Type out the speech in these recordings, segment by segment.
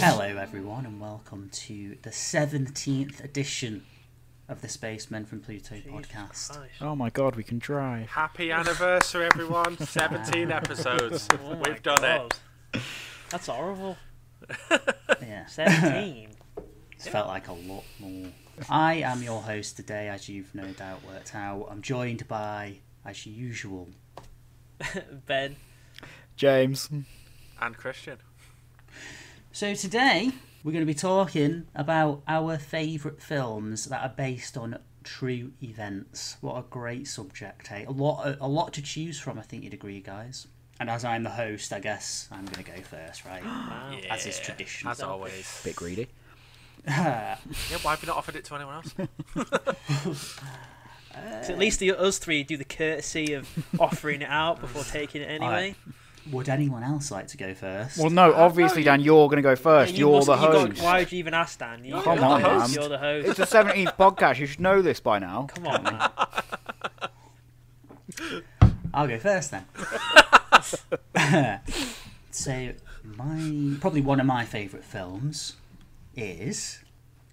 Hello, everyone, and welcome to the 17th edition of the Spacemen from Pluto podcast. Christ. Oh my god, we can drive. Happy anniversary, everyone! 17 episodes. Oh We've done it. That's horrible. Yeah, 17. it's felt like a lot more. I am your host today, as you've no doubt worked out. I'm joined by, as usual, ben. James. And Christian. So today we're going to be talking about our favourite films that are based on true events. What a great subject, hey! A lot, a, lot to choose from. I think you'd agree, guys. And as I'm the host, I guess I'm going to go first, right? As is tradition. As always. Bit greedy. Yeah, why have you not offered it to anyone else? So at least the us three do the courtesy of offering it out before taking it anyway. Would anyone else like to go first? Well, no, obviously, Dan, you're going to go first. You you're must- the you got- host. why would you even ask Dan? You, Come you're on, the host. man. You're the host. It's the 17th podcast. You should know this by now. Come on, man. I'll go first then. so, my probably one of my favourite films is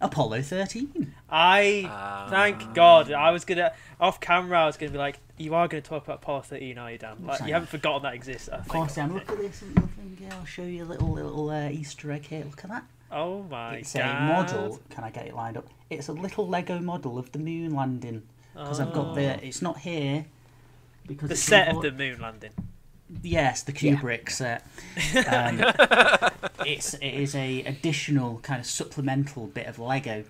Apollo 13. I Ah. thank God. I was gonna off camera. I was gonna be like, "You are gonna talk about Apollo 13, are you, Dan? Like, you haven't forgotten that exists." I Of think. course, Sam. Look at this little thing here. I'll show you a little little uh, Easter egg here. Look at that. Oh my it's God. a model. Can I get it lined up? It's a little Lego model of the moon landing. Because I've got the. It's not here. Because Oh. The set of the moon landing. Yes, the Kubrick set. Um, it's it is a additional kind of supplemental bit of Lego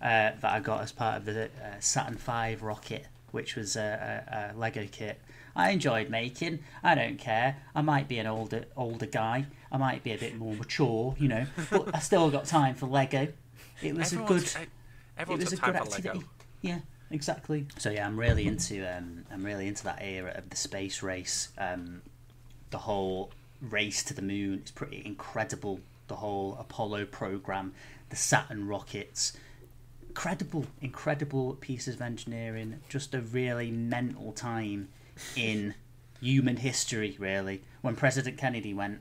uh, that I got as part of the uh, Saturn V rocket, which was a, a, a Lego kit. I enjoyed making. I don't care. I might be an older older guy. I might be a bit more mature, you know, but I still got time for Lego. It was a good. Everyone's, It was a good activity. Lego. Yeah, exactly. So yeah, I'm really into um, I'm really into that era of the space race. Um, the whole race to the moon is pretty incredible. The whole Apollo program, the Saturn rockets, incredible, incredible pieces of engineering. Just a really mental time in human history. Really, when President Kennedy went,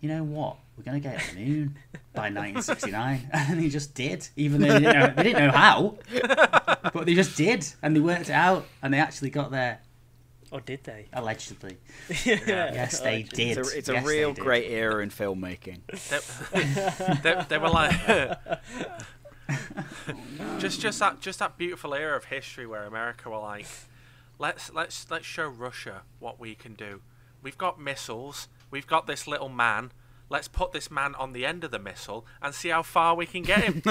you know what? We're gonna get to the moon by 1969, and he just did. Even though they didn't know, they didn't know how, but they just did, and they worked it out, and they actually got there Or did they? allegedly. yeah. Yes, they did. It's a, it's Yes, they real great era in filmmaking. They, they, they were like. Oh, just, just that, just that beautiful era of history where America were like, let's, let's, let's show Russia what we can do. We've got missiles. We've got this little man. Let's put this man on the end of the missile and see how far we can get him.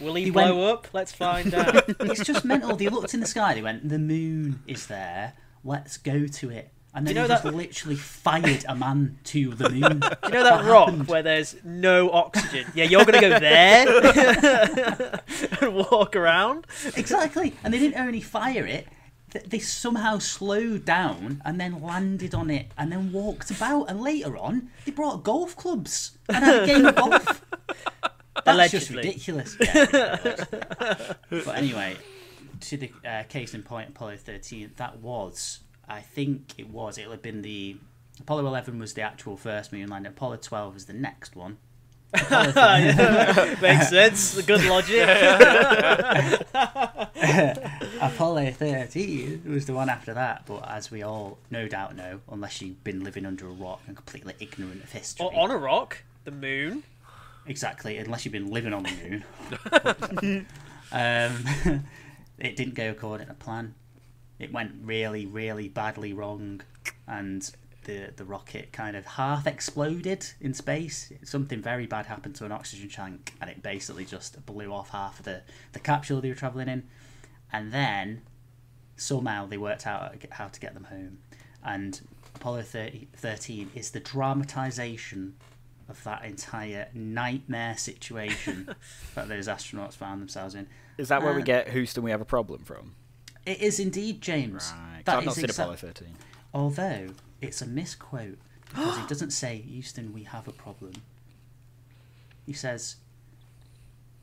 Will he, He blow went- up? Let's find out. It's just mental. They looked in the sky. They went, "The moon is there. Let's go to it." And then You know they just that- literally fired a man to the moon. you know that rock happened? where there's no oxygen? Yeah, you're gonna go there and walk around. exactly. And they didn't only fire it. They somehow slowed down and then landed on it and then walked about. And later on, they brought golf clubs and had a game of golf. That's just ridiculous. Yeah, but anyway, to the uh, case in point, Apollo 13, that was, I think it was, it'll have been the. Apollo 11 was the actual first moon landing. Apollo 12 was the next one. Makes sense. Good logic. Apollo 13 was the one after that, but as we all no doubt know, unless you've been living under a rock and completely ignorant of history. or on a rock, the moon. Exactly, unless you've been living on the moon. um, it didn't go according to plan. It went really, really badly wrong, and the the rocket kind of half exploded in space. Something very bad happened to an oxygen tank, and it basically just blew off half of the the capsule they were traveling in. And then somehow they worked out how to get them home. And Apollo 30, 13 is the dramatization of that entire nightmare situation that those astronauts found themselves in. Is that where we Uh, get Houston? We have a problem from. It is indeed, James. Right. 'cause That I've not seen exact- Apollo 13. Although it's a misquote because he doesn't say, Houston, we have a problem. He says,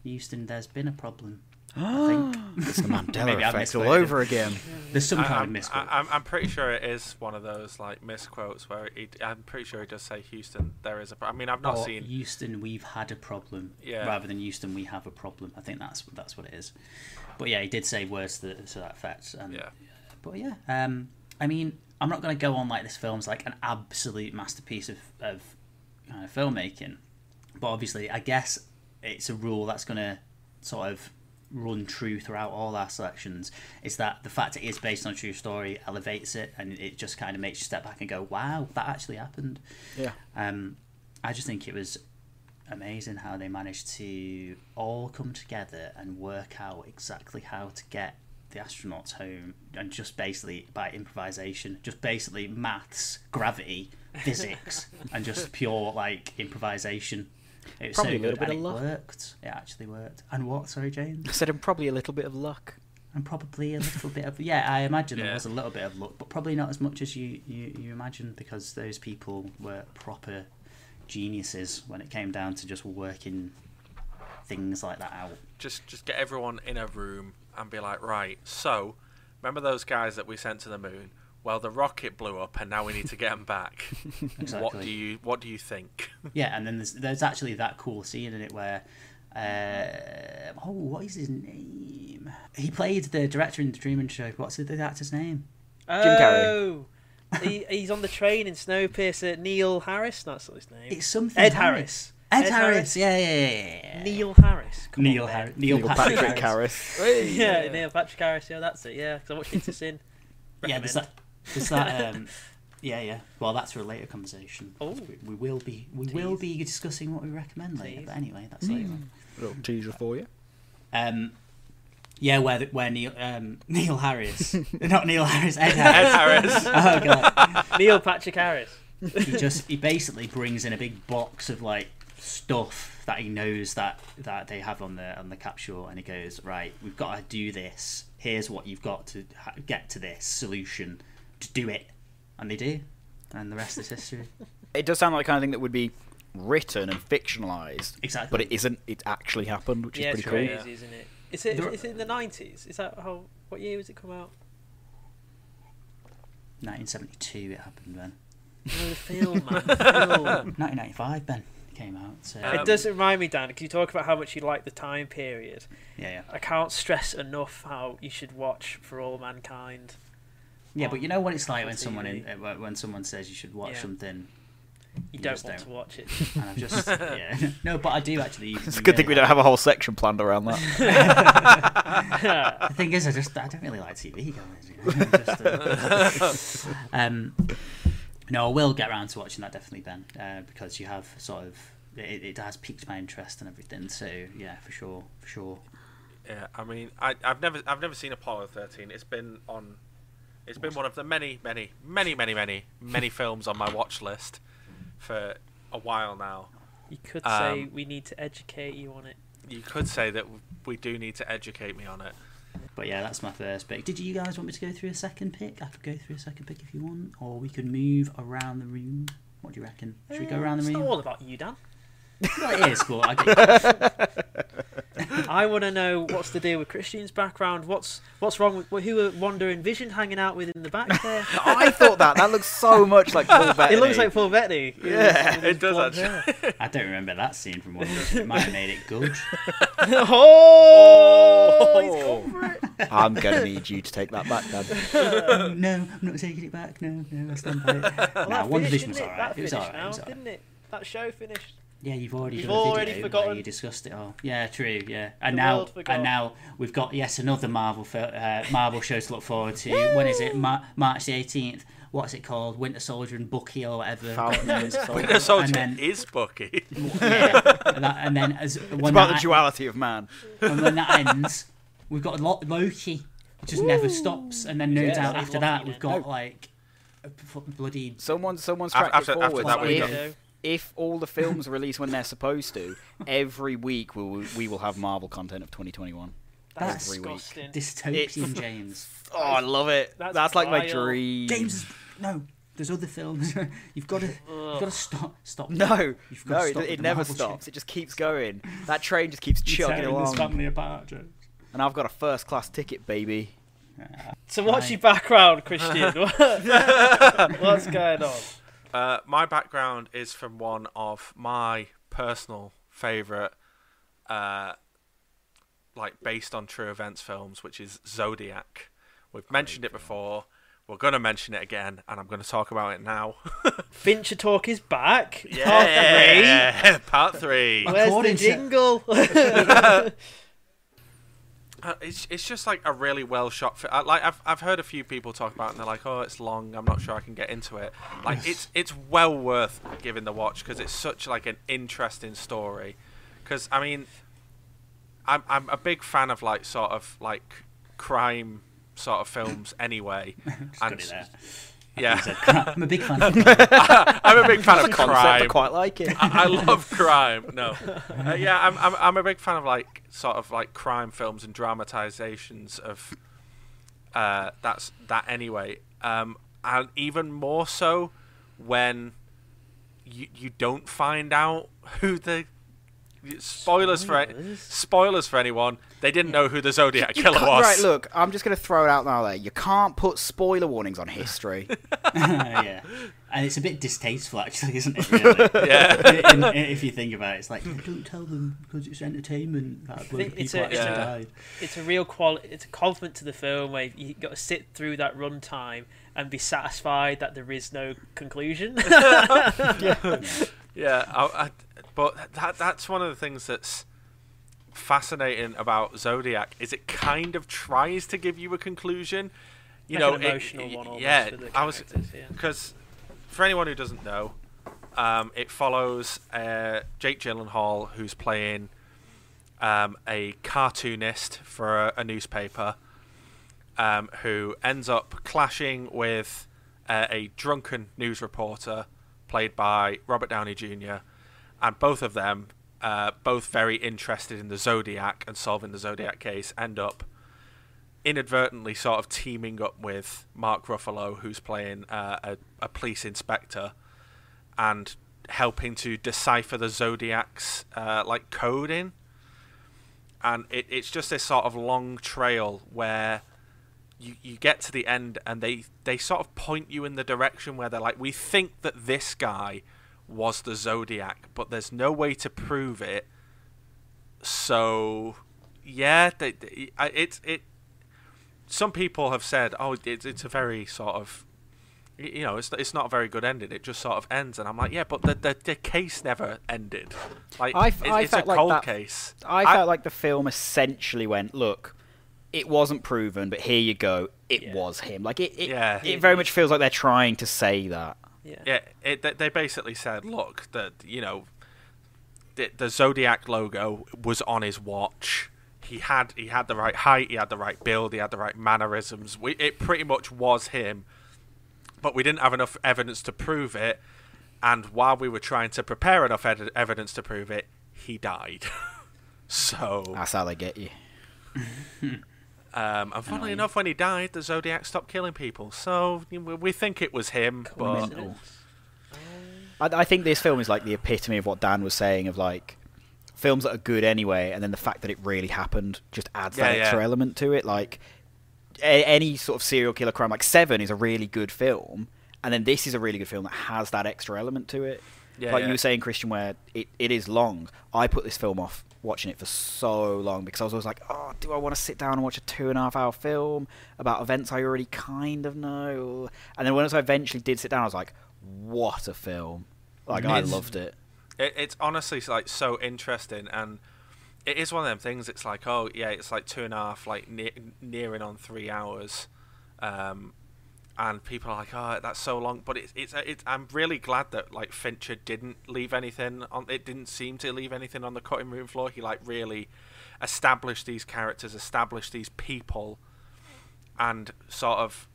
Houston, there's been a problem. I think. It's the Mandela Maybe I've effect all misquoted over again. There's some I, kind of I'm, misquote. I, I'm, I'm pretty sure it is one of those like misquotes where he, I'm pretty sure he does say Houston. There is a. pro- I mean, I've not or seen. Houston, we've had a problem, Yeah. rather than Houston, we have a problem. I think that's that's what it is. But yeah, he did say words to, to that effect. And, Yeah. But yeah, um, I mean, I'm not going to go on like this film's like an absolute masterpiece of of kind of filmmaking. But obviously, I guess it's a rule that's going to sort of run true throughout all our selections. Is that the fact it is based on a true story elevates it, and it just kind of makes you step back and go, "Wow, that actually happened." Yeah. Um, I just think it was amazing how they managed to all come together and work out exactly how to get the astronauts home, and just basically by improvisation, just basically maths, gravity, physics, and just pure like improvisation. It was Probably so a little good, bit and of it luck. worked. It actually worked. And what? Sorry, James. I said, and probably a little bit of luck. and probably a little bit of yeah. I imagine there was a little bit of luck, but probably not as much as you you, you imagine because those people were proper geniuses when it came down to just working things like that out. Just just get everyone in a room and be like, right. So, remember those guys that we sent to the moon? Well, the rocket blew up, and now we need to get them back. Exactly. What do you What do you think? Yeah, and then there's there's actually that cool scene in it where. Uh, oh, what is his name? He played the director in the Truman Show. What's the, the actor's name? Jim Carrey. Oh, he, he's on the train in Snowpiercer. Neil Harris. That's not his name. It's something. Ed Harris. Harris. Ed, Ed Harris. Harris. Yeah, yeah, yeah, yeah. Neil Harris. Come Neil on, Ben. Harris. Neil, Neil Patrick, Patrick Harris. Harris. Yeah, Neil Patrick Harris. Yeah, that's it. Yeah, because I watched Into Sin. Yeah, there's that. There's that. Um, yeah, yeah. Well, that's for a later conversation. Oh. we, we will be. We will be discussing what we recommend later. Tease. But anyway, that's later. on. Little teaser for you. Um, yeah, where the, where Neil um, Neil Harris, not Neil Harris, Ed Harris. Ed Harris. oh god. Neil Patrick Harris. he just he basically brings in a big box of like stuff that he knows that that they have on the on the capsule and he goes right we've got to do this here's what you've got to ha- get to this solution to do it and they do and the rest is history It does sound like the kind of thing that would be written and fictionalized, exactly but it isn't. It actually happened, which yeah, is it's pretty crazy, cool. isn't it? Is it? There- Is it in the nineties? Is that how? What year was it come out? 1972 it happened then No, the film, man. The film. 1995 Ben came out so Um, it does remind me, Dan. Because you talk about how much you like the time period. yeah yeah I can't stress enough how you should watch For All Mankind. Yeah but you know what it's like on when someone in, uh, when someone says you should watch Yeah. something You, You don't want don't. to watch it. and I've just yeah no but I do actually you- It's a you good thing really we don't have a whole section planned around that. The thing is, I just I don't really like TV guys. You know? just, uh, um, no, I will get around to watching that definitely, Ben, uh, because you have sort of it, it has piqued my interest and everything. So yeah, for sure, for sure. Yeah, I mean, I, I've never, I've never seen Apollo 13. It's been on, it's been one of the many, many, many, many, many, many films on my watch list for a while now. You could say Um, we need to educate you on it. You could say that we do need to educate me on it. But yeah, that's my first pick. Did you guys want me to go through a second pick? I could go through a second pick if you want, or we could move around the room. What do you reckon? Should we go Eh, around the room? not all about you, Dan. Well, it is, but I get, I want to know what's the deal with Christian's background. What's what's wrong with who are Wanda and Vision hanging out with in the back there? I thought that. That looks so much like Paul Bettany. it looks like Paul Bettany. Yeah, With his it does actually. hair. I don't remember that scene from one. It might have made it good. Oh! oh, he's for it. I'm gonna need you to take that back, Dad. no, I'm not taking it back. No, no, I stand by it. Well, nah, that One finished, Division was it? alright. That It was alright. It was alright. didn't it? That show finished. Yeah, you've already You've done a already video forgotten. where you discussed it all. Yeah, true. Yeah, The and now and now we've got yes another Marvel fil- uh, Marvel show to look forward to. when is it? Mar- March the eighteenth. What's it called? Winter Soldier and Bucky or whatever. Falcon and Winter Soldier. Winter Soldier then- is Bucky. yeah, and, that, and then as It's about the that, duality of man. and when that ends, we've got Lo- Loki. It just never stops, and then no Yeah, doubt after Loki that we've got No. like a f- bloody Someone, someone's Af- tracked after- it after forward. that, so we if, all the films are released when they're supposed to, every week we will, we will have Marvel content of 2021. That's Every week. disgusting. dystopian James. Oh, I love it. That's That's, like my dream. James, no, there's other films. you've got to, you've got to stop, stop. No, You've no, to it, stop it with the never Marvel stops. shit. It just keeps going. That train just keeps chugging along. This family apart, James. And I've got a first class ticket, baby. So what's Right. your background, Christian? What's going on? Uh, my background is from one of my personal favourite, uh, like based on true events films, which is Zodiac. We've mentioned it before. We're gonna mention it again, and I'm gonna talk about it now. Fincher talk is back. Part yeah, part three. three. Where's the According to- jingle? Uh, it's it's just like a really well shot. Fi- uh, like I've I've heard a few people talk about, it and they're like, "Oh, it's long. I'm not sure I can get into it." Like it's it's well worth giving the watch because it's such like an interesting story. Because I mean, I'm I'm a big fan of like sort of like crime sort of films anyway. Just got yeah, I'm a big fan. Of I'm a big fan of Concept, I quite like it. I, I love crime. No, uh, yeah, I'm, I'm I'm a big fan of like sort of like crime films and dramatizations of uh, that's that anyway. Um, and even more so when you you don't find out who the spoilers, for Spoilers? spoilers for anyone. They didn't know who the Zodiac You killer can't- was. Right, look, I'm just going to throw it out now there. You can't put spoiler warnings on history. yeah, and it's a bit distasteful, actually, isn't it? Really? Yeah. In- in- if you think about it, it's like don't tell them because it's entertainment. That load think of it's a- actually Yeah. died. it's a real quality. It's a compliment to the film where you got to sit through that runtime and be satisfied that there is no conclusion. Yeah, I, I, but that that's one of the things that's fascinating about Zodiac is it kind of tries to give you a conclusion. You Like know, an it- emotional y- one yeah, I was characters, yeah. because for anyone who doesn't know, um, it follows uh, Jake Gyllenhaal who's playing um, a cartoonist for a, a newspaper um, who ends up clashing with uh, a drunken news reporter played by Robert Downey Jr. And both of them, uh, both very interested in the Zodiac and solving the Zodiac case, end up inadvertently sort of teaming up with Mark Ruffalo, who's playing uh, a, a police inspector, and helping to decipher the Zodiac's uh, like coding. And it, it's just this sort of long trail where you, you get to the end and they, they sort of point you in the direction where they're like, we think that this guy was the Zodiac, but there's no way to prove it. So, yeah, they, they, I- it's it. Some people have said, "Oh, it's it's a very sort of, you know, it's it's not a very good ending. It just sort of ends." And I'm like, "Yeah, but the the, the case never ended. Like, I f- it- I it's a felt like cold that- case." I felt like the film essentially went, look, it wasn't proven, but here you go. It Yeah. was him. Like it, it, Yeah. it very much feels like they're trying to say that. Yeah. Yeah, it, they- they basically said, look, that you know, the, the Zodiac logo was on his watch. He had he had the right height, he had the right build, he had the right mannerisms. We, it pretty much was him, but we didn't have enough evidence to prove it. And while we were trying to prepare enough ed- evidence to prove it, he died. so, That's how they get you. um, and funnily Annoying. enough, when he died, the Zodiac stopped killing people. So we think it was him, but I, I think this film is like the epitome of what Dan was saying of like films that are good anyway, and then the fact that it really happened just adds that Yeah, extra yeah. element to it. Like a, any sort of serial killer crime, like Seven is a really good film, and then this is a really good film that has that extra element to it. Yeah, like yeah. you were saying, Christian, where it, it is long. I put this film off watching it for so long because I was always like, oh, do I want to sit down and watch a two and a half hour film about events I already kind of know? And then once I eventually did sit down, I was like, what a film! Like I loved it. It, it's honestly like so interesting, and it is one of them things. It's like, oh yeah, it's like two and a half, like ne- nearing on three hours, um, and people are like, oh, that's so long. But it's it's it's. I'm really glad that like Fincher didn't leave anything on. It didn't seem to leave anything on the cutting room floor. He like really established these characters, established these people, and sort of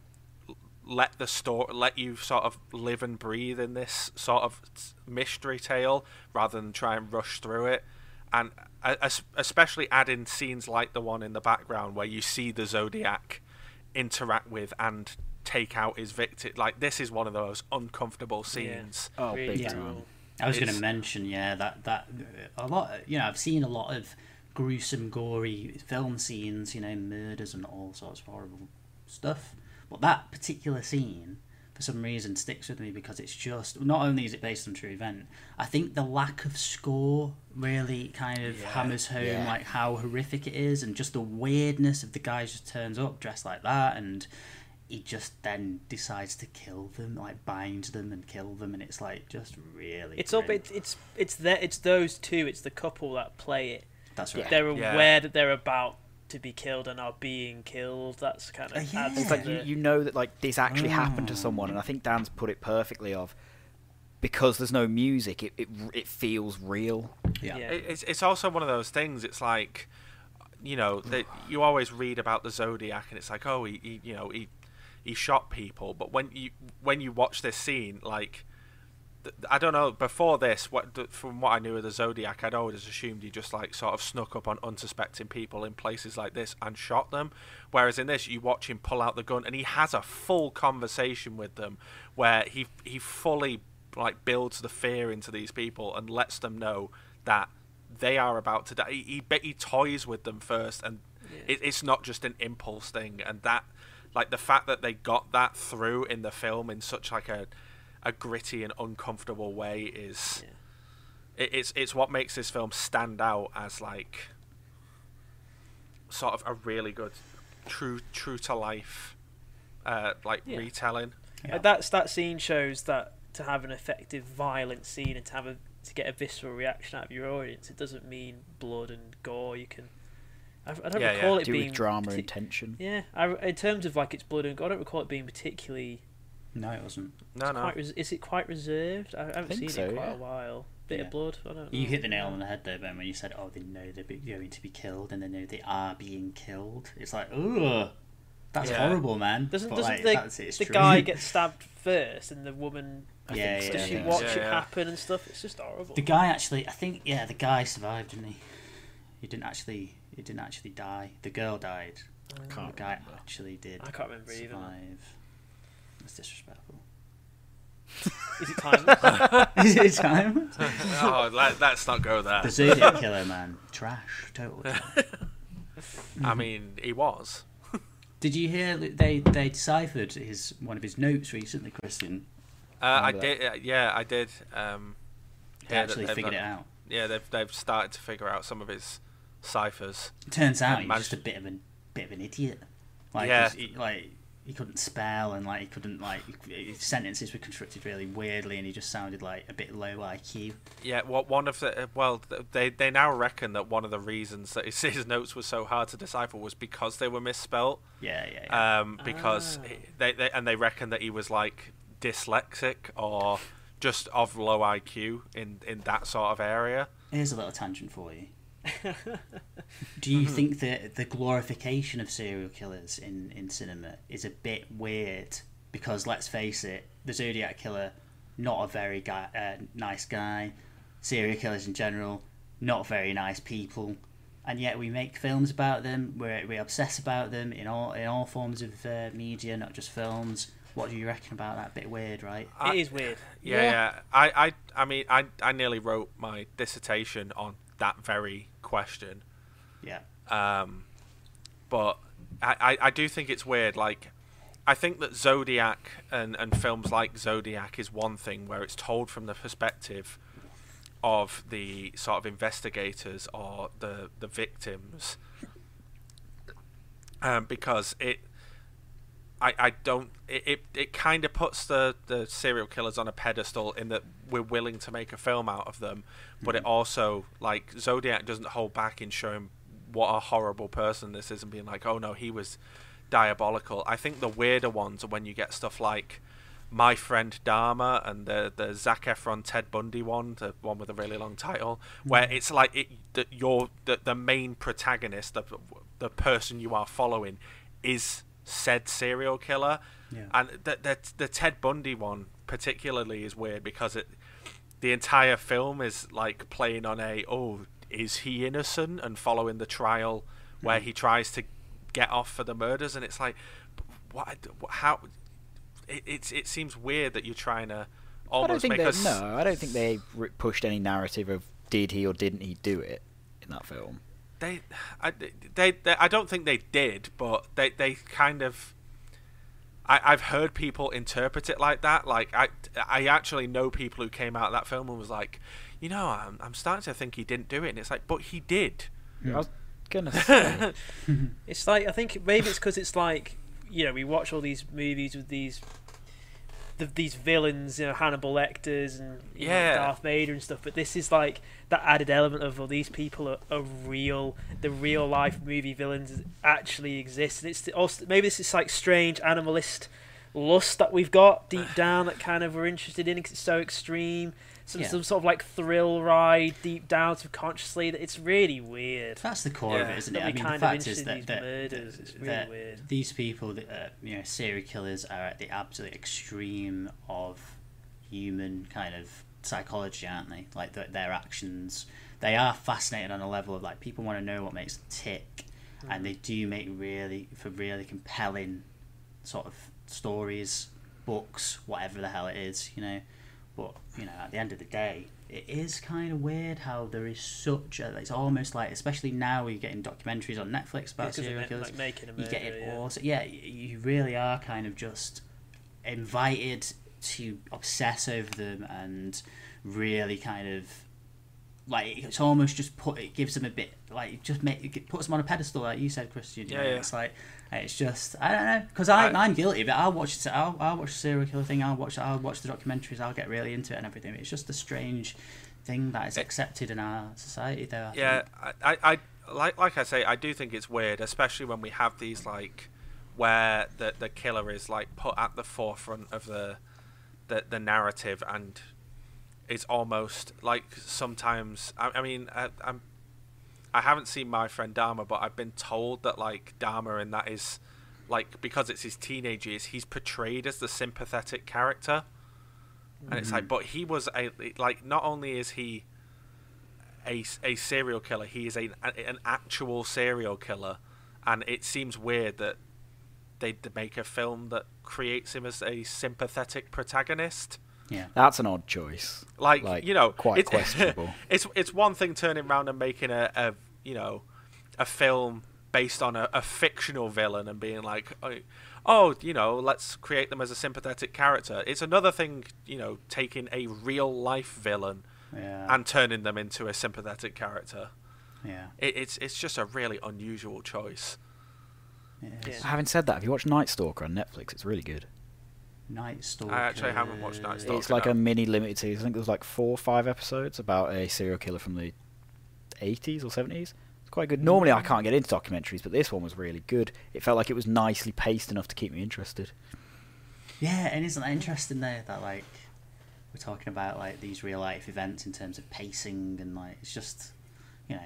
let the story let you sort of live and breathe in this sort of mystery tale rather than try and rush through it and uh, especially adding scenes like the one in the background where you see the zodiac interact with and take out his victim like this is one of those uncomfortable scenes Oh, big cool. time. I was going to mention, yeah, that that a lot. You know, I've seen a lot of gruesome, gory film scenes. You know, murders and all sorts of horrible stuff. But that particular scene, for some reason, sticks with me because it's just not only is it based on true event, I think the lack of score really kind of Yeah. hammers home Yeah. like how horrific it is, and just the weirdness of the guy just turns up dressed like that, and he just then decides to kill them, like bind them and kill them, and it's like just really. It's up. grim. It's it's it's there. It's those two. It's the couple that play it. That's right. They're Yeah. aware that they're about to be killed and are being killed. That's kind Uh, of yeah. It's like you, you know that like this actually happened to someone, and I think Dan's put it perfectly. Of because there's no music, it it, it feels real. Yeah. Yeah. It- It's it's also one of those things. It's like, you know, that you always read about the Zodiac, and it's like, oh, he, he you know, he he shot people. But when you when you watch this scene, like, th- I don't know. Before this, what from what I knew of the Zodiac, I'd always assumed he just like sort of snuck up on unsuspecting people in places like this and shot them. Whereas in this, you watch him pull out the gun, and he has a full conversation with them, where he he fully like builds the fear into these people and lets them know that they are about to die. He he, he toys with them first, and it, it's not just an impulse thing. And that, like the fact that they got that through in the film in such like a a gritty and uncomfortable way is it, it's it's what makes this film stand out as like sort of a really good true true to life uh, like Yeah. retelling. Yeah. That's that scene shows that to have an effective violent scene and to have a to get a visceral reaction out of your audience, it doesn't mean blood and gore. You can. I, I don't Yeah, recall yeah. it Do being drama partic- and tension. Yeah, I, in terms of like its blood and gore, I don't recall it being particularly. No, it wasn't. No, no. Quite res- is it quite reserved? I, I haven't think seen so, it in quite yeah. a while. Bit Yeah. of blood. I don't know. You hit the nail on the head there, Ben, when you said, "Oh, they know they're going to be killed, and they know they are being killed." It's like, ugh, that's Yeah. horrible, man. Doesn't But, doesn't like, the, that's- it's the guy get stabbed first and the woman? I Yeah, think yeah, Does she yeah. watch Yeah, it yeah. happen and stuff? It's just horrible. The guy actually, I think, yeah, the guy survived, didn't he? He didn't actually, he didn't actually die. The girl died. Can't the guy remember. actually did. I can't remember either. survive. That's disrespectful. Is it time? Is it time? oh, let, let's not go there. the Zodiac killer, man, trash, total. Trash. I mean, he was. Did you hear that they they deciphered his one of his notes recently, Christian? Uh, I that. did. Uh, yeah, I did. Um, They actually figured uh, it out. Yeah, they've they've started to figure out some of his ciphers. Turns out I he's just a bit of an bit of an idiot. Like, Yeah. he, like he couldn't spell and like he couldn't like his sentences were constructed really weirdly, and he just sounded like a bit low IQ. Yeah, what one of the uh, well, they they now reckon that one of the reasons that his, his notes were so hard to decipher was because they were misspelt. Yeah, yeah, yeah. Um, because Ah. he- they, they and they reckon that he was like dyslexic or just of low IQ in in that sort of area. Here's a little tangent for you. Do you think that the glorification of serial killers in, in cinema is a bit weird? Because let's face it, the Zodiac killer, not a very guy, uh, nice guy. Serial killers in general, not very nice people. And yet we make films about them. We we obsess about them in all in all forms of uh, media, not just films. What do you reckon about that? Bit weird, right? I- it is weird. Yeah, yeah. I, I, I mean, I, I nearly wrote my dissertation on that very question. Yeah. Um, but I, I, I do think it's weird. Like, I think that Zodiac and, and films like Zodiac is one thing where it's told from the perspective of the sort of investigators or the the victims, um, because it. I, I don't it, it, it kind of puts the, the serial killers on a pedestal in that we're willing to make a film out of them but it mm-hmm. also like Zodiac doesn't hold back in showing what a horrible person this is and being like oh no he was diabolical. I think the weirder ones are when you get stuff like my friend Dahmer and the the Zac Efron Ted Bundy one the one with a really long title where mm-hmm. it's like it that you're the, the main protagonist the, the person you are following is said serial killer. Yeah. and the, the the Ted Bundy one particularly is weird because it the entire film is like playing on a oh is he innocent and following the trial where mm-hmm. he tries to get off for the murders and it's like what how it it's, it seems weird that you're trying to I don't almost think make they, us no, I don't think they pushed any narrative of did he or didn't he do it in that film. they, I, they, they, I don't think they did, but they, they kind of, I, I've heard people interpret it like that. Like I, I actually know people who came out of that film and was like, you know, I'm, I'm starting to think he didn't do it, and it's like, but he did. I was gonna say. It's like I think maybe it's because it's like you know we watch all these movies with these the, these villains, you know Hannibal Lecters and you know, Yeah. Darth Vader and stuff. But this is like that added element of well, these people are, are real. The real life movie villains actually exist. And it's the- also maybe this is like strange animalist lust that we've got deep down that kind of we're interested in because it's so extreme. Some, Yeah. some sort of like thrill ride deep down subconsciously that it's really weird. That's the core of it, isn't it? I mean, kind the of fact is that, these that, murders. It's really that weird. these people, that, uh, you know, serial killers are at the absolute extreme of human kind of psychology, aren't they? Like th their actions, they are fascinating on a level of like people want to know what makes them tick, and they do make really for really compelling sort of stories, books, whatever the hell it is, you know. But you know, at the end of the day, it is kind of weird how there is such a. It's almost like, especially now, we're getting documentaries on Netflix about serial killers. like making a you murder. get it yeah. all. Yeah, you really are kind of just invited to obsess over them and really kind of like it's almost just put it gives them a bit like it just make it puts them on a pedestal like you said Christian you Yeah, know, yeah. it's like it's just I don't know because I, I- I'm guilty but I'll watch it I'll, I'll watch the serial killer thing I'll watch I'll watch the documentaries I'll get really into it and everything it's just a strange thing that is eh. accepted in our society though I Yeah. I, I, I like like I say, I do think it's weird, especially when we have these like where the the killer is like put at the forefront of the the, the narrative and it's almost like sometimes I, I mean I, I'm I haven't seen my friend Dahmer, but I've been told that like Dahmer and that is like because it's his teenage years, he's portrayed as the sympathetic character, and it's like, mm-hmm. but he was a like not only is he a, a serial killer, he is a, an actual serial killer, and it seems weird that they would make a film that creates him as a sympathetic protagonist. yeah That's an odd choice. Like, Like, you know, quite it's, questionable. it's it's one thing turning around and making a, a you know a film based on a, a fictional villain and being like, oh, oh, you know, let's create them as a sympathetic character. It's another thing, you know, taking a real life villain yeah and turning them into a sympathetic character. yeah It, it's it's just a really unusual choice. it is. Yeah. Having said that, have you watched Night Stalker on Netflix? It's really good. Night Stalker I actually haven't watched Night Stalker. It's like no. a mini limited series. I think there's like four or five episodes about a serial killer from the 80s or 70s. It's quite good. Normally, I can't get into documentaries, but this one was really good. It felt like it was nicely paced enough to keep me interested. Yeah, and isn't that interesting there that like we're talking about like these real life events in terms of pacing and like it's just you know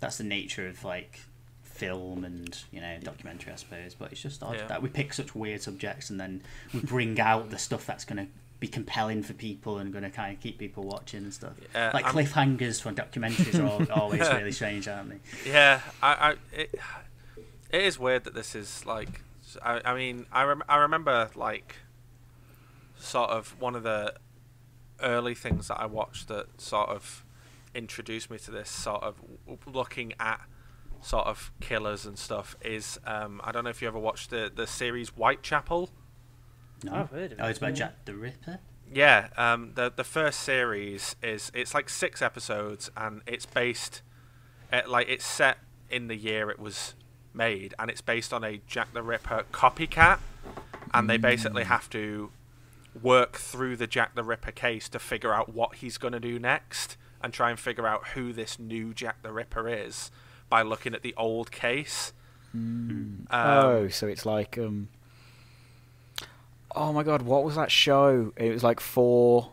that's the nature of like film and you know documentary I suppose but it's just odd Yeah. that we pick such weird subjects and then we bring out the stuff that's going to be compelling for people and going to kind of keep people watching and stuff Yeah, like I'm- cliffhangers from documentaries are al- always really strange aren't they Yeah, I, I it, it is weird that this is like. I, I mean, I rem- I remember like, sort of one of the early things that I watched that sort of introduced me to this sort of looking at sort of killers and stuff is um, I don't know if you ever watched the the series Whitechapel. No I've heard of it. oh it, it's about yeah. Jack the Ripper Yeah, um, the the first series is it's like six episodes and it's based, at, like it's set in the year it was made and it's based on a Jack the Ripper copycat, and they basically have to work through the Jack the Ripper case to figure out what he's going to do next and try and figure out who this new Jack the Ripper is by looking at the old case. Um, oh, so it's like um. Oh my god, what was that show? It was like four,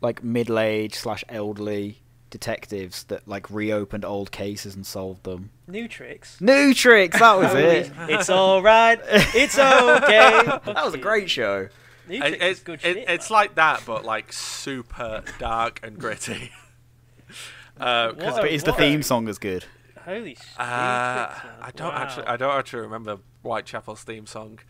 like middle-aged slash elderly detectives that like reopened old cases and solved them. New tricks. New tricks, that was it. it's all right. It's okay. that was a great show. New It- tricks it's, good it- shit. it's man. like that, but like super dark and gritty. Uh, 'cause- What But is the what? theme song as good? holy shit. uh, I don't actually, I don't actually remember Whitechapel's theme song.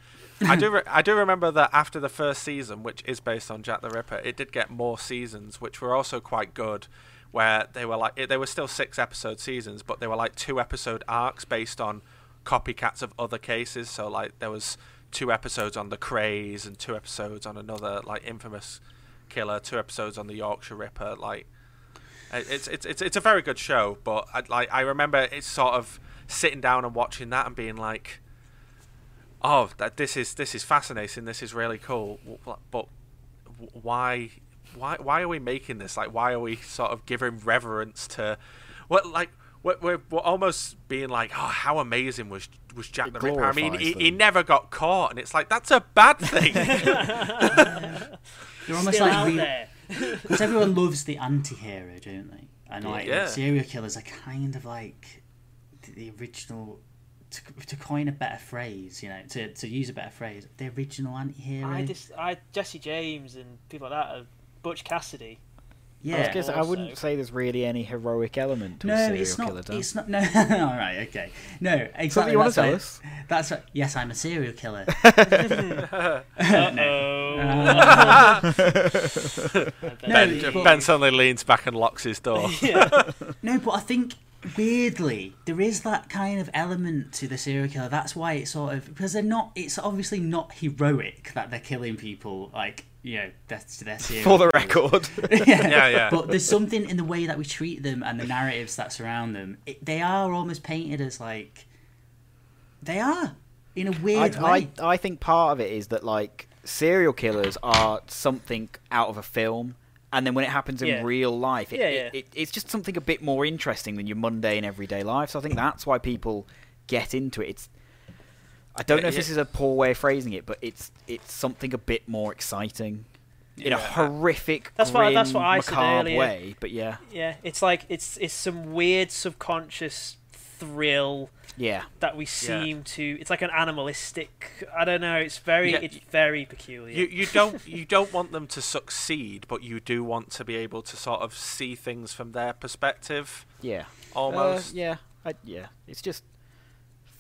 I do, re- I do remember that after the first season, which is based on Jack the Ripper, it did get more seasons, which were also quite good. Where they were like, they were still six episode seasons, but they were like two episode arcs based on copycats of other cases. So like there was two episodes on the Krays and two episodes on another like infamous killer, two episodes on the Yorkshire Ripper. Like, it's it's it's it's a very good show. But I, like I remember it's sort of sitting down and watching that and being like, oh, that this is this is fascinating. This is really cool. But why why why are we making this? Like, why are we sort of giving reverence to what like we're, we're, we're almost being like, oh, how amazing was was Jack It the Ripper? I mean, he, he never got caught, and it's like that's a bad thing. They're almost Still like re- because everyone loves the anti-hero, don't they? And like Yeah. serial killers are kind of like the, the original. To, to coin a better phrase, you know, to, to use a better phrase, the original anti-hero. I just, I Jesse James and people like that, are Butch Cassidy. I, was yeah, gonna say, I wouldn't say there's really any heroic element to a no, serial it's killer. not. It's not. No, all right, okay. No, exactly. Something you want to tell why- us? That's right. Yes, I'm a serial killer. No, ben, but- ben suddenly leans back and locks his door. No, but I think weirdly there is that kind of element to the serial killer. That's why it's sort of because they're not. It's obviously not heroic that they're killing people. Like you know, that's to their serial. For the record. yeah, Yeah, yeah. But there's something in the way that we treat them and the narratives that surround them. It, they are almost painted as like they are in a weird I, way. I think part of it is that like serial killers are something out of a film, and then when it happens in Yeah. real life, it, Yeah, yeah. It, it's just something a bit more interesting than your mundane everyday life. So I think that's why people get into it. It's I don't know if this is a poor way of phrasing it, but it's it's something a bit more exciting. In a horrific, That's what- that's grim, what I said macabre earlier. way, but yeah, Yeah, it's like it's it's some weird subconscious thrill yeah. that we seem to. It's like an animalistic. I don't know. It's very Yeah, it's very peculiar. You you don't you don't want them to succeed, but you do want to be able to sort of see things from their perspective, Yeah. almost. Uh, yeah. I, yeah. It's just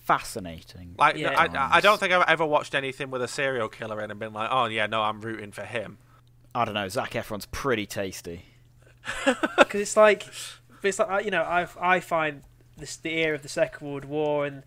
fascinating. Like Yeah. I, I- I don't think I've ever watched anything with a serial killer in and been like, oh yeah, no, I'm rooting for him. I don't know. Zac Efron's pretty tasty. because it's like it's like you know I I find this the era of the Second World War and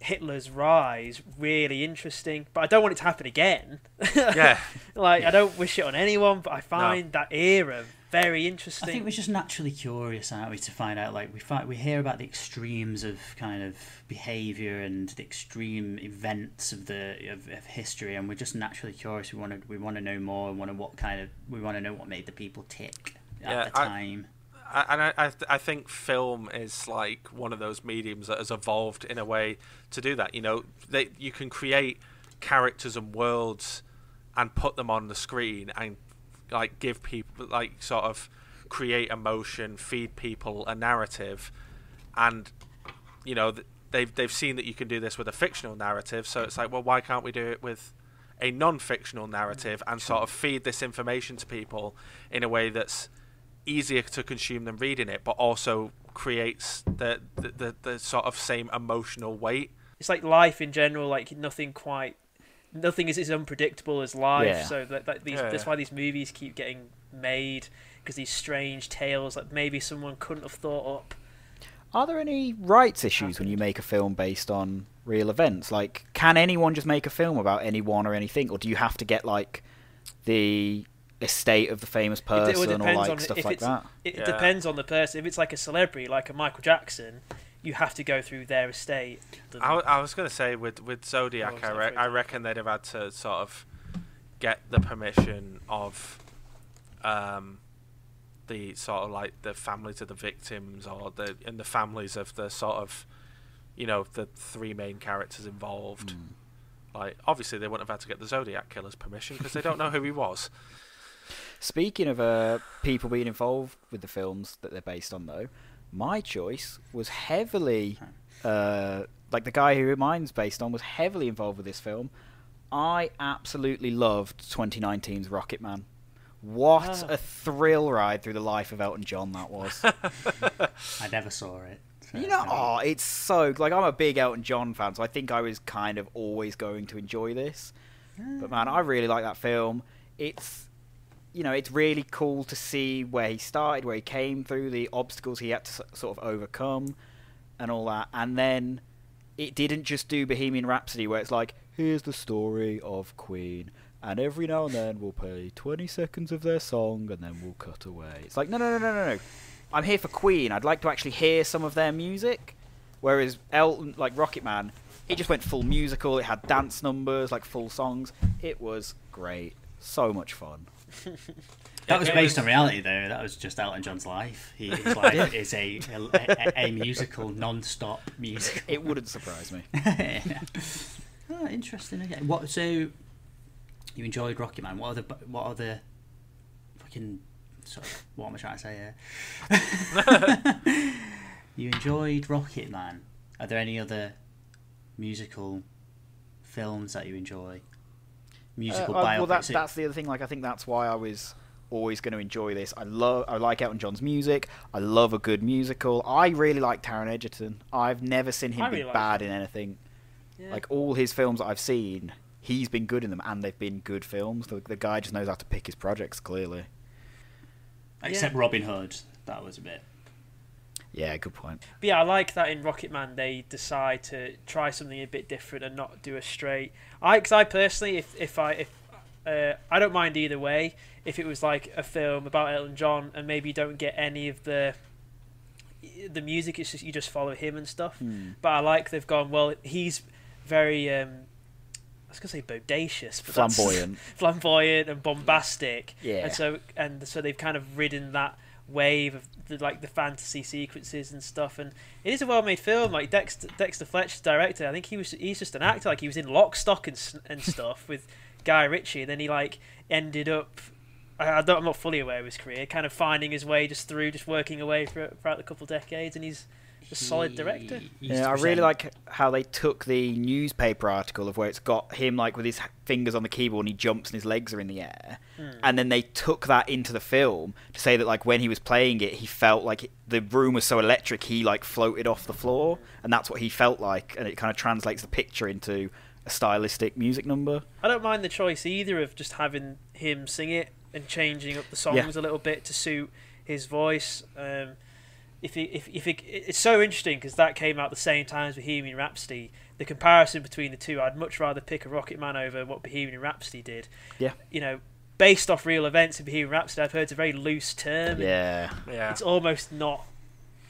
Hitler's rise really interesting, but I don't want it to happen again. Yeah, like I don't wish it on anyone, but I find that era very interesting. I think we're just naturally curious, aren't we, to find out? Like we find, we hear about the extremes of kind of behaviour and the extreme events of the of, of history, and we're just naturally curious. We want to we want to know more, and want to what kind of we want to know what made the people tick at Yeah, the time. I- and I I, th- I think film is like one of those mediums that has evolved in a way to do that. You know, they you can create characters and worlds and put them on the screen and like give people like sort of create emotion, feed people a narrative, and you know they've they've seen that you can do this with a fictional narrative. So it's like, well, why can't we do it with a non-fictional narrative and sort of feed this information to people in a way that's easier to consume than reading it, but also creates the the, the, the sort of same emotional weight. it's like life in general. Like nothing quite, nothing is as unpredictable as life. Yeah. So that, that these, Yeah, that's why these movies keep getting made because these strange tales that maybe someone couldn't have thought up. Are there any rights issues when you make a film based on real events? Like, can anyone just make a film about anyone or anything, or do you have to get like the estate of the famous It- it person or like on stuff like that? It Yeah. depends on the person. If it's like a celebrity, like a Michael Jackson, you have to go through their estate. I, I, w- I was going to say with with Zodiac, Oh, I, re- I reckon they'd have had to sort of get the permission of um, the sort of like the families of the victims or the and the families of the sort of you know the three main characters involved. Hmm. Like obviously they wouldn't have had to get the Zodiac killer's permission because they don't know who he was. Speaking of uh, people being involved with the films that they're based on, though, my choice was heavily, uh, like the guy who mine's based on was heavily involved with this film. I absolutely loved 2019's Rocket Man. What Ah. a thrill ride through the life of Elton John that was. I never saw it. so you know, oh, it's so like I'm a big Elton John fan, so I think I was kind of always going to enjoy this. But man, I really like that film. It's you know, it's really cool to see where he started, where he came through, the obstacles he had to sort of overcome, and all that. And then it didn't just do Bohemian Rhapsody, where it's like, here's the story of Queen, and every now and then we'll play 20 seconds of their song, and then we'll cut away. It's like, no, no, no, no, no, no. I'm here for Queen. I'd like to actually hear some of their music. Whereas Elton, like Rocket Man, it just went full musical. It had dance numbers, like full songs. It was great. So much fun. That was It based was- on reality, though. That was just Elton John's life. He, his life is a, a, a, a musical, non-stop musical. It wouldn't surprise me. oh, interesting. Okay. What? So you enjoyed Rocket Man? What other? What other? Fucking. Sorry, what am I trying to say here? you enjoyed Rocket Man. Are there any other musical films that you enjoy? Musical Uh, uh, well, that's that's the other thing. Like, I think that's why I was always going to enjoy this. I love, I like Elton John's music. I love a good musical. I really like Taron Egerton. I've never seen him I be really like bad him. in anything. Yeah. Like all his films that I've seen, he's been good in them, and they've been good films. The, the guy just knows how to pick his projects clearly. Except Robin Hood. That was a bit. Yeah, good point. But yeah, I like that in Rocket Man they decide to try something a bit different and not do a straight. I, cause I personally, if if I if uh, I don't mind either way. If it was like a film about Elton John and maybe you don't get any of the the music, it's just you just follow him and stuff. Hmm. But I like they've gone well. He's very um, I was gonna say bodacious, but Flamboyant. flamboyant and bombastic. Yeah. And so and so they've kind of ridden that wave of the, like the fantasy sequences and stuff. And it is a well-made film. Like Dexter, Dexter Fletcher's director. I think he was he's just an actor. Like he was in Lock, Stock and and stuff with Guy Ritchie. And then he like ended up. I, I'm not fully aware of his career. Kind of finding his way just through, just working away for throughout the couple of decades, and he's a solid director. Yeah, I really like how they took the newspaper article of where it's got him like with his fingers on the keyboard and he jumps and his legs are in the air, and then they took that into the film to say that like when he was playing it, he felt like the room was so electric he like floated off the floor, and that's what he felt like, and it kind of translates the picture into a stylistic music number. I don't mind the choice either of just having him sing it and changing up the songs Yeah. a little bit to suit his voice. Um, if he, if if it, it's so interesting because that came out the same time as Bohemian Rhapsody. The comparison between the two, I'd much rather pick a Rocket Man over what Bohemian Rhapsody did. Yeah. You know, based off real events in Bohemian Rhapsody, I've heard it's a very loose term. Yeah, Yeah. It's almost not.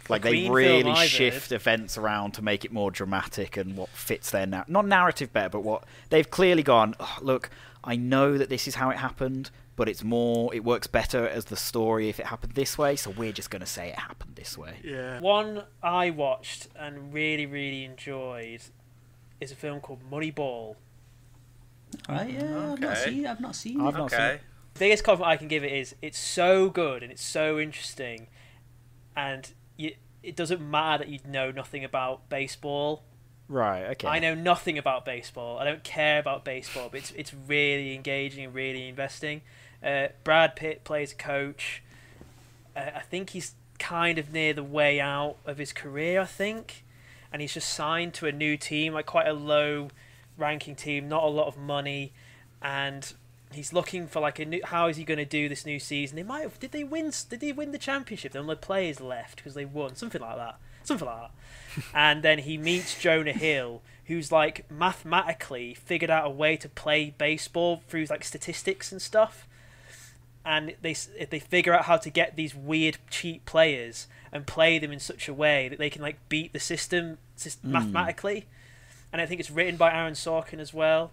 like a they really shift heard. events around to make it more dramatic and what fits their na- not narrative better, but what they've clearly gone. "Oh, look, I know that this is how it happened, but it's more. It works better as the story if it happened this way. So we're just going to say it happened this way. yeah. One I watched and really, really enjoyed is a film called Moneyball. right yeah, I've not Okay. seen. I've not seen. I've it. not seen Okay. it. biggest compliment I can give it is it's so good and it's so interesting, and you, it doesn't matter that you know nothing about baseball. Right. Okay. I know nothing about baseball. I don't care about baseball, but it's it's really engaging and really investing. Uh, Brad Pitt plays a coach. Uh, I think he's kind of near the way out of his career. I think, and he's just signed to a new team, like quite a low ranking team, not a lot of money, and he's looking for like a new. How is he going to do this new season? They might have. Did they win? Did they win the championship? The only players left because they won. Something like that. Something like that. and then he meets Jonah Hill, who's like mathematically figured out a way to play baseball through like statistics and stuff. And they they figure out how to get these weird cheap players and play them in such a way that they can like beat the system sys- mathematically. And I think it's written by Aaron Sorkin as well,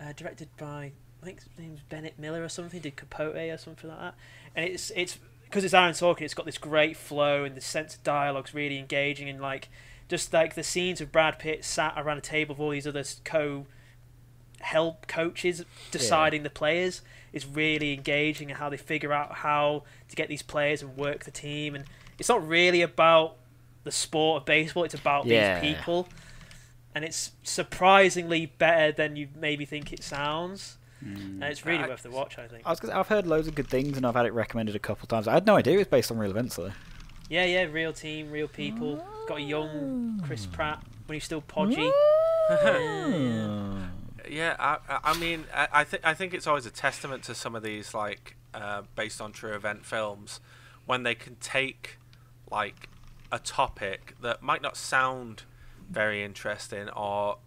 uh, directed by I think his name's Bennett Miller or something. Did Capote or something like that. And it's it's because it's Aaron Sorkin. It's got this great flow and the sense of dialogue's really engaging and like just like the scenes of Brad Pitt sat around a table with all these other co help coaches deciding the players is really engaging and how they figure out how to get these players and work the team. And it's not really about the sport of baseball it's about Yeah. these people. And it's surprisingly better than you maybe think it sounds. Mm. And it's really I- worth the watch i think. I was gonna, I've heard loads of good things and I've had it recommended a couple of times. I had no idea it was based on real events though. yeah yeah real team real people. It's got a young chris mm. pratt when he's still podgy mm. Yeah, I, I- mean, I, I think I think it's always a testament to some of these like uh, based on true event films when they can take like a topic that might not sound very interesting or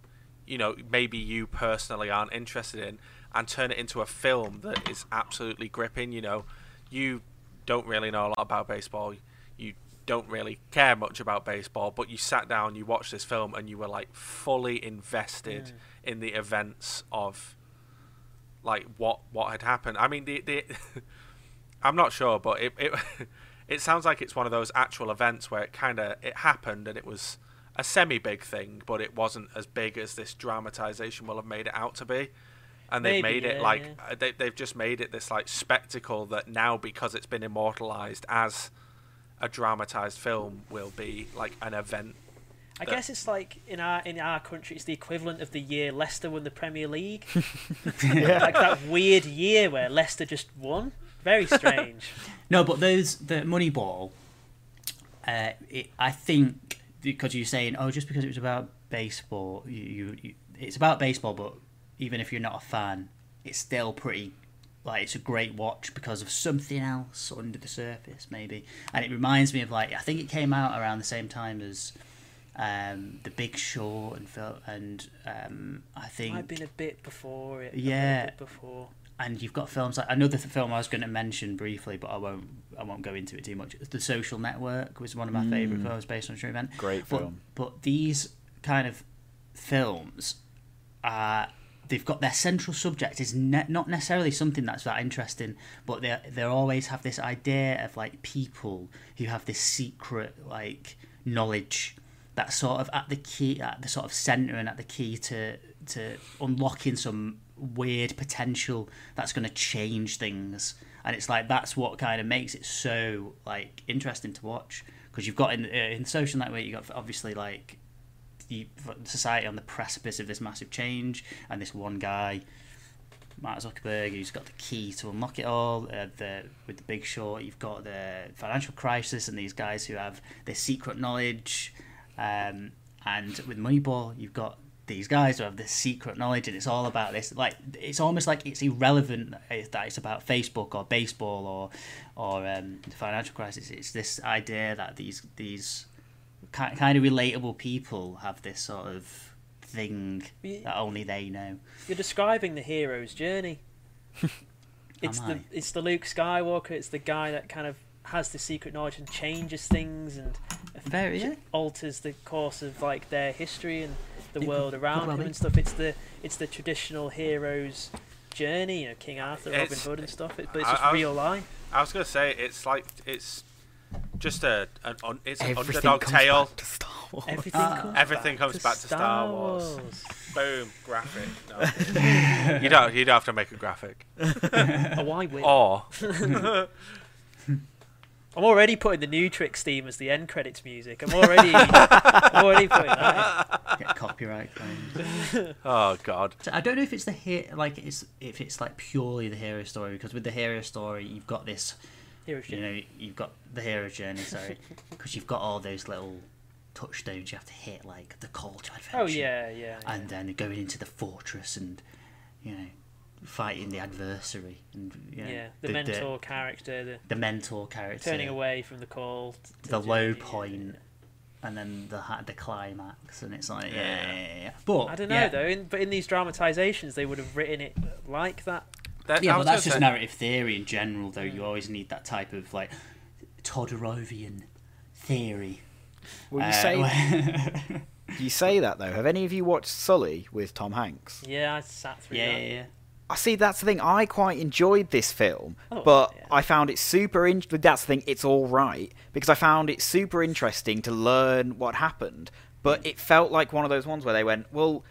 you know maybe you personally aren't interested in, and turn it into a film that is absolutely gripping. You know, you don't really know a lot about baseball. You don't really care much about baseball, but you sat down, you watched this film, and you were like fully invested in the events of like what what had happened. I mean, the the I'm not sure, but it it it sounds like it's one of those actual events where it kind of it happened and it was a semi big thing, but it wasn't as big as this dramatization will have made it out to be. And they've Maybe, made it yeah, like yeah. uh, they they've just made it this like spectacle that now because it's been immortalized as a dramatized film will be like an event. I that- guess it's like in our in our country, it's the equivalent of the year Leicester won the Premier League. like that weird year where Leicester just won. Very strange. No, but those the Moneyball. Uh, it, I think because you're saying, oh, just because it was about baseball, you, you, you it's about baseball, but even if you're not a fan, it's still pretty like it's a great watch because of something else under the surface, maybe. And it reminds me of like I think it came out around the same time as um, The Big Short and Phil, and um, I think Might have been a bit before it. a Yeah. bit before. and you've got films like another film I was going to mention briefly, but I won't. I won't go into it too much. The Social Network was one of my favourite films based on a true event. Great But, film. but these kind of films are they've got their central subject is ne- not necessarily something that's that interesting, but they they always have this idea of like people who have this secret like knowledge that's sort of at the key at the sort of center and at the key to to unlocking some weird potential that's going to change things. And it's like that's what kind of makes it so like interesting to watch. Because you've got in uh, in social network you've got obviously like society on the precipice of this massive change, and this one guy, Mark Zuckerberg, who's got the key to unlock it all. Uh, the with the Big Short, you've got the financial crisis, and these guys who have this secret knowledge, um, and with Moneyball, you've got these guys who have this secret knowledge, and it's all about this. Like it's almost like it's irrelevant that it's about Facebook or baseball or or um, the financial crisis. It's this idea that these these kind of relatable people have this sort of thing that only they know. You're describing the hero's journey. it's Am the I? it's the Luke Skywalker. It's the guy that kind of has the secret knowledge and changes things and Very, yeah. alters the course of like their history and the It world around could well him and stuff. It's the it's the traditional hero's journey. You know, King Arthur, Robin Hood, and stuff. It, but it's I- just I was- real life. I was gonna say it's like it's just a an un, it's an Everything underdog comes tale. back to Star Wars. Everything Ah. comes Everything back comes to back to Star Wars. Wars. Boom, graphic. No. you don't you don't have to make a graphic. oh, I will. Or I'm already putting the new Trick Steam as the end credits music. I'm already, I'm already putting that. Get copyright claims. oh god. So I don't know if it's the he- like it's if it's like purely the hero story because with the hero story you've got this in. Hero's you know you've got the hero journey sorry because you've got all those little touchstones you have to hit like the call to adventure Oh yeah, yeah. yeah. and then going into the fortress and you know fighting the adversary and you know, yeah, the, mentor character, the the mentor character turning away from the call. t- to the low journey, point yeah. and then the the climax and it's like yeah, Yeah. yeah, yeah, yeah. but I don't know yeah. though, in, but in these dramatizations, they would have written it like that. That, yeah, I but was that's just say- narrative theory in general, though. You always need that type of like Todorovian theory. Well, you Uh, say where- you say that though. Have any of you watched Sully with Tom Hanks? Yeah, I sat through yeah, that. yeah, yeah. I see. That's the thing. I quite enjoyed this film, Oh, but yeah. I found it super. In- that's the thing. It's all right because I found it super interesting to learn what happened. But it felt like one of those ones where they went, well,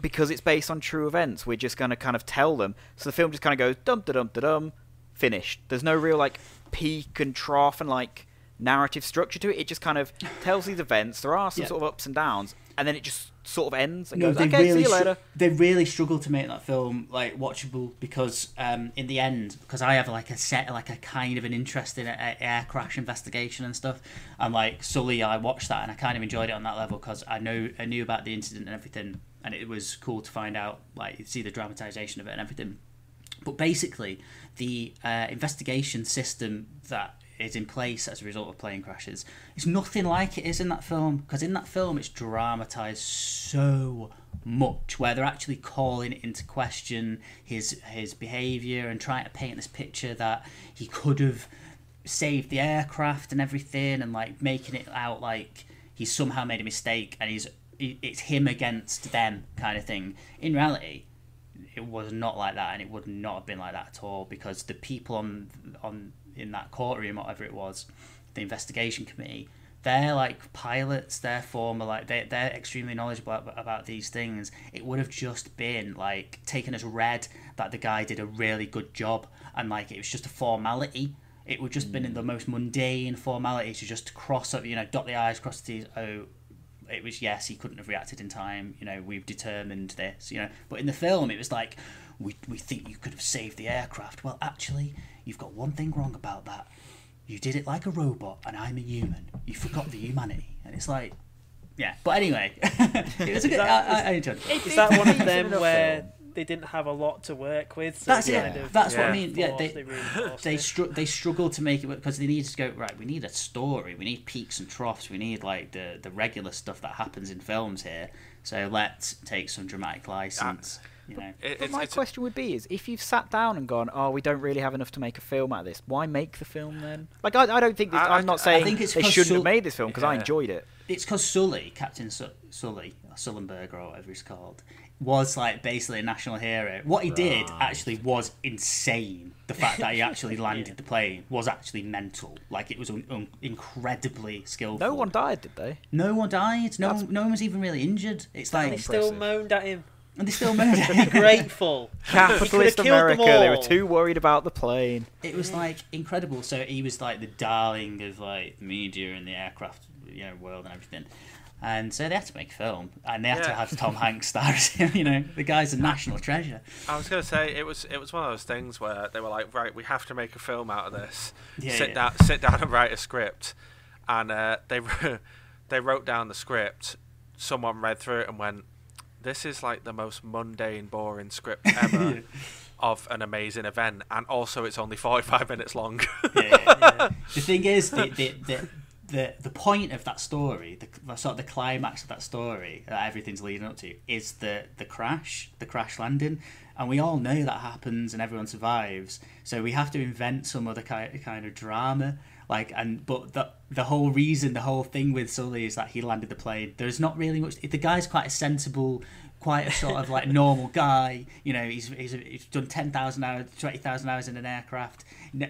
because it's based on true events, we're just going to kind of tell them. So the film just kind of goes dum da dum da dum, finished. There's no real like peak and trough and like narrative structure to it. It just kind of tells these events. There are some Yeah. sort of ups and downs, and then it just sort of ends and No, goes, they okay, really see you str- later. they really struggled to make that film like watchable because um, in the end, because I have like a set like a kind of an interest in a, a air crash investigation and stuff, and like Sully, I watched that and I kind of enjoyed it on that level because I know I knew about the incident and everything, and it was cool to find out like see the dramatization of it and everything. But basically, the uh, investigation system that is in place as a result of plane crashes. It's nothing like it is in that film because in that film it's dramatized so much where they're actually calling into question his his behavior and trying to paint this picture that he could have saved the aircraft and everything and like making it out like he somehow made a mistake and he's it's him against them kind of thing. In reality, it was not like that, and it would not have been like that at all because the people on on in that courtroom, whatever it was, the investigation committee, they're like pilots. They're former like they they're extremely knowledgeable about, about these things. It would have just been like taken as read that the guy did a really good job, and like it was just a formality. It would just been in mm. the most mundane formality to just cross up, you know, dot the i's, cross the t's. Oh, it was yes, he couldn't have reacted in time. You know, we've determined this. You know, but in the film, it was like we we think you could have saved the aircraft. Well, actually, you've got one thing wrong about that. You did it like a robot, and I'm a human. You forgot the humanity, and it's like, yeah. But anyway, it was a good. that- I, I I enjoyed it. Is that one of them where film. They didn't have a lot to work with? So That's they it. kind of That's what I mean. Yeah, forced- they really they str- they struggle to make it because they need to go right. We need a story. We need peaks and troughs. We need like the the regular stuff that happens in films here. So let's take some dramatic license. Ah, you know, It, But it's, my it's, question would be: is if you've sat down and gone, "Oh, we don't really have enough to make a film out of this," why make the film then? Like, I, I don't think this, I- I'm not I saying think it's they 'cause shouldn't Sul- have made this film because I enjoyed it. it's because Sully, Captain Su- Sully, or Sullenberger or whatever he's called, was like basically a national hero. What he did actually was insane. The fact that he actually landed the plane was actually mental. Like it was un- un- incredibly skillful. No one died, did they? No one died. No, That's- one, no one was even really injured. It's like They still moaned at him. and they still made it. Grateful. Capitalist America. They were too worried about the plane. it was like incredible. So he was like the darling of like media and the aircraft, you know, world and everything. And so they had to make a film, and they had to have Tom Hanks star as him. You know, the guy's a national treasure. I was gonna say it was it was one of those things where they were like, right, we have to make a film out of this. Yeah, sit yeah. down, sit down and write a script, and uh, they they wrote down the script. Someone read through it and went, "This is like the most mundane, boring script ever." Of an amazing event, and also it's only forty-five minutes long. Yeah, yeah, yeah. the thing is, the, the, the, the, the point of that story, the, sort of the climax of that story that everything's leading up to, is the, the crash, the crash landing. And we all know that happens and everyone survives. So we have to invent some other kind, kind of drama. Like and but the the whole reason, the whole thing with Sully is that he landed the plane. There's not really much. The guy's quite a sensible, quite a sort of like normal guy. You know, he's he's, he's done ten thousand hours, twenty thousand hours in an aircraft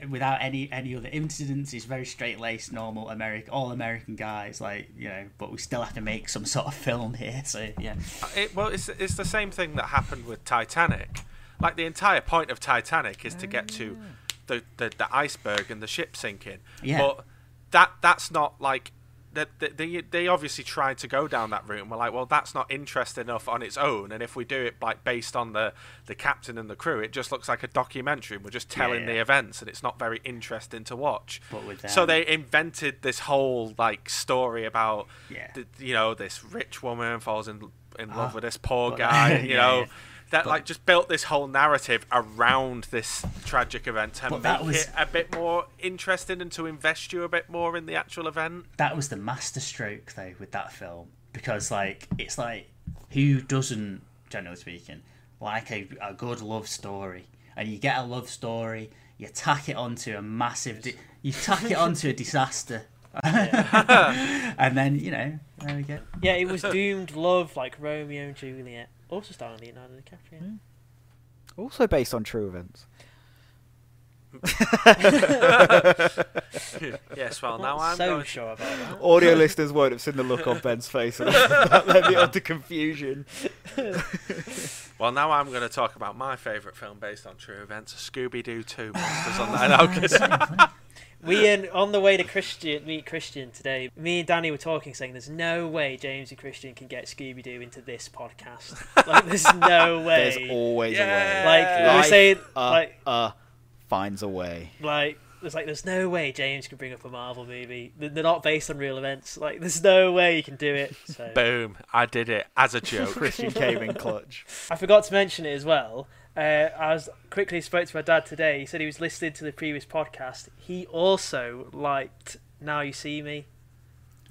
without any any other incidents. He's very straight laced, normal American, all American guys. Like you know, but we still have to make some sort of film here. So yeah, uh, It, well, it's it's the same thing that happened with Titanic. Like the entire point of Titanic is to get to ah. the, the, the iceberg and the ship sinking. Yeah. But that that's not like that they, they obviously tried to go down that route and we're like, well, that's not interesting enough on its own. And if we do it like based on the the captain and the crew, it just looks like a documentary. And We're just telling the yeah. events, and it's not very interesting to watch. So they invented this whole like story about Yeah. the, you know this rich woman falls in in love Ah, with this poor guy. You yeah, know. Yeah. That But- like just built this whole narrative around this tragic event to make that was- it a bit more interesting and to invest you a bit more in the actual event. that was the masterstroke though with that film because like it's like who doesn't, generally speaking, like a, a good love story, and you get a love story, you tack it onto a massive, di- you tack it onto a disaster. and then you know there we go. Yeah, it was doomed love like Romeo and Juliet. Also starring Leonardo DiCaprio. Also based on true events. yes, well I'm now not I'm so going. sure about that. Audio listeners won't have seen the look on Ben's face, and that led me on to confusion. Well, now I'm going to talk about my favourite film based on true events, Scooby Doo Two: Monsters on the Outskirts. We and on the way to Christian meet Christian today. Me and Danny were talking, saying there's no way James and Christian can get Scooby Doo into this podcast. Like there's no way. There's always Yeah. a way. like we were Life, saying, uh, like uh, finds a way. like there's like there's no way James can bring up a Marvel movie. They're they're not based on real events. Like there's no way you can do it. So Boom! I did it as a joke. Christian came in clutch. I forgot to mention it as well. Uh, I was quickly spoke to my dad today. He said he was listening to the previous podcast. He also liked Now You See Me.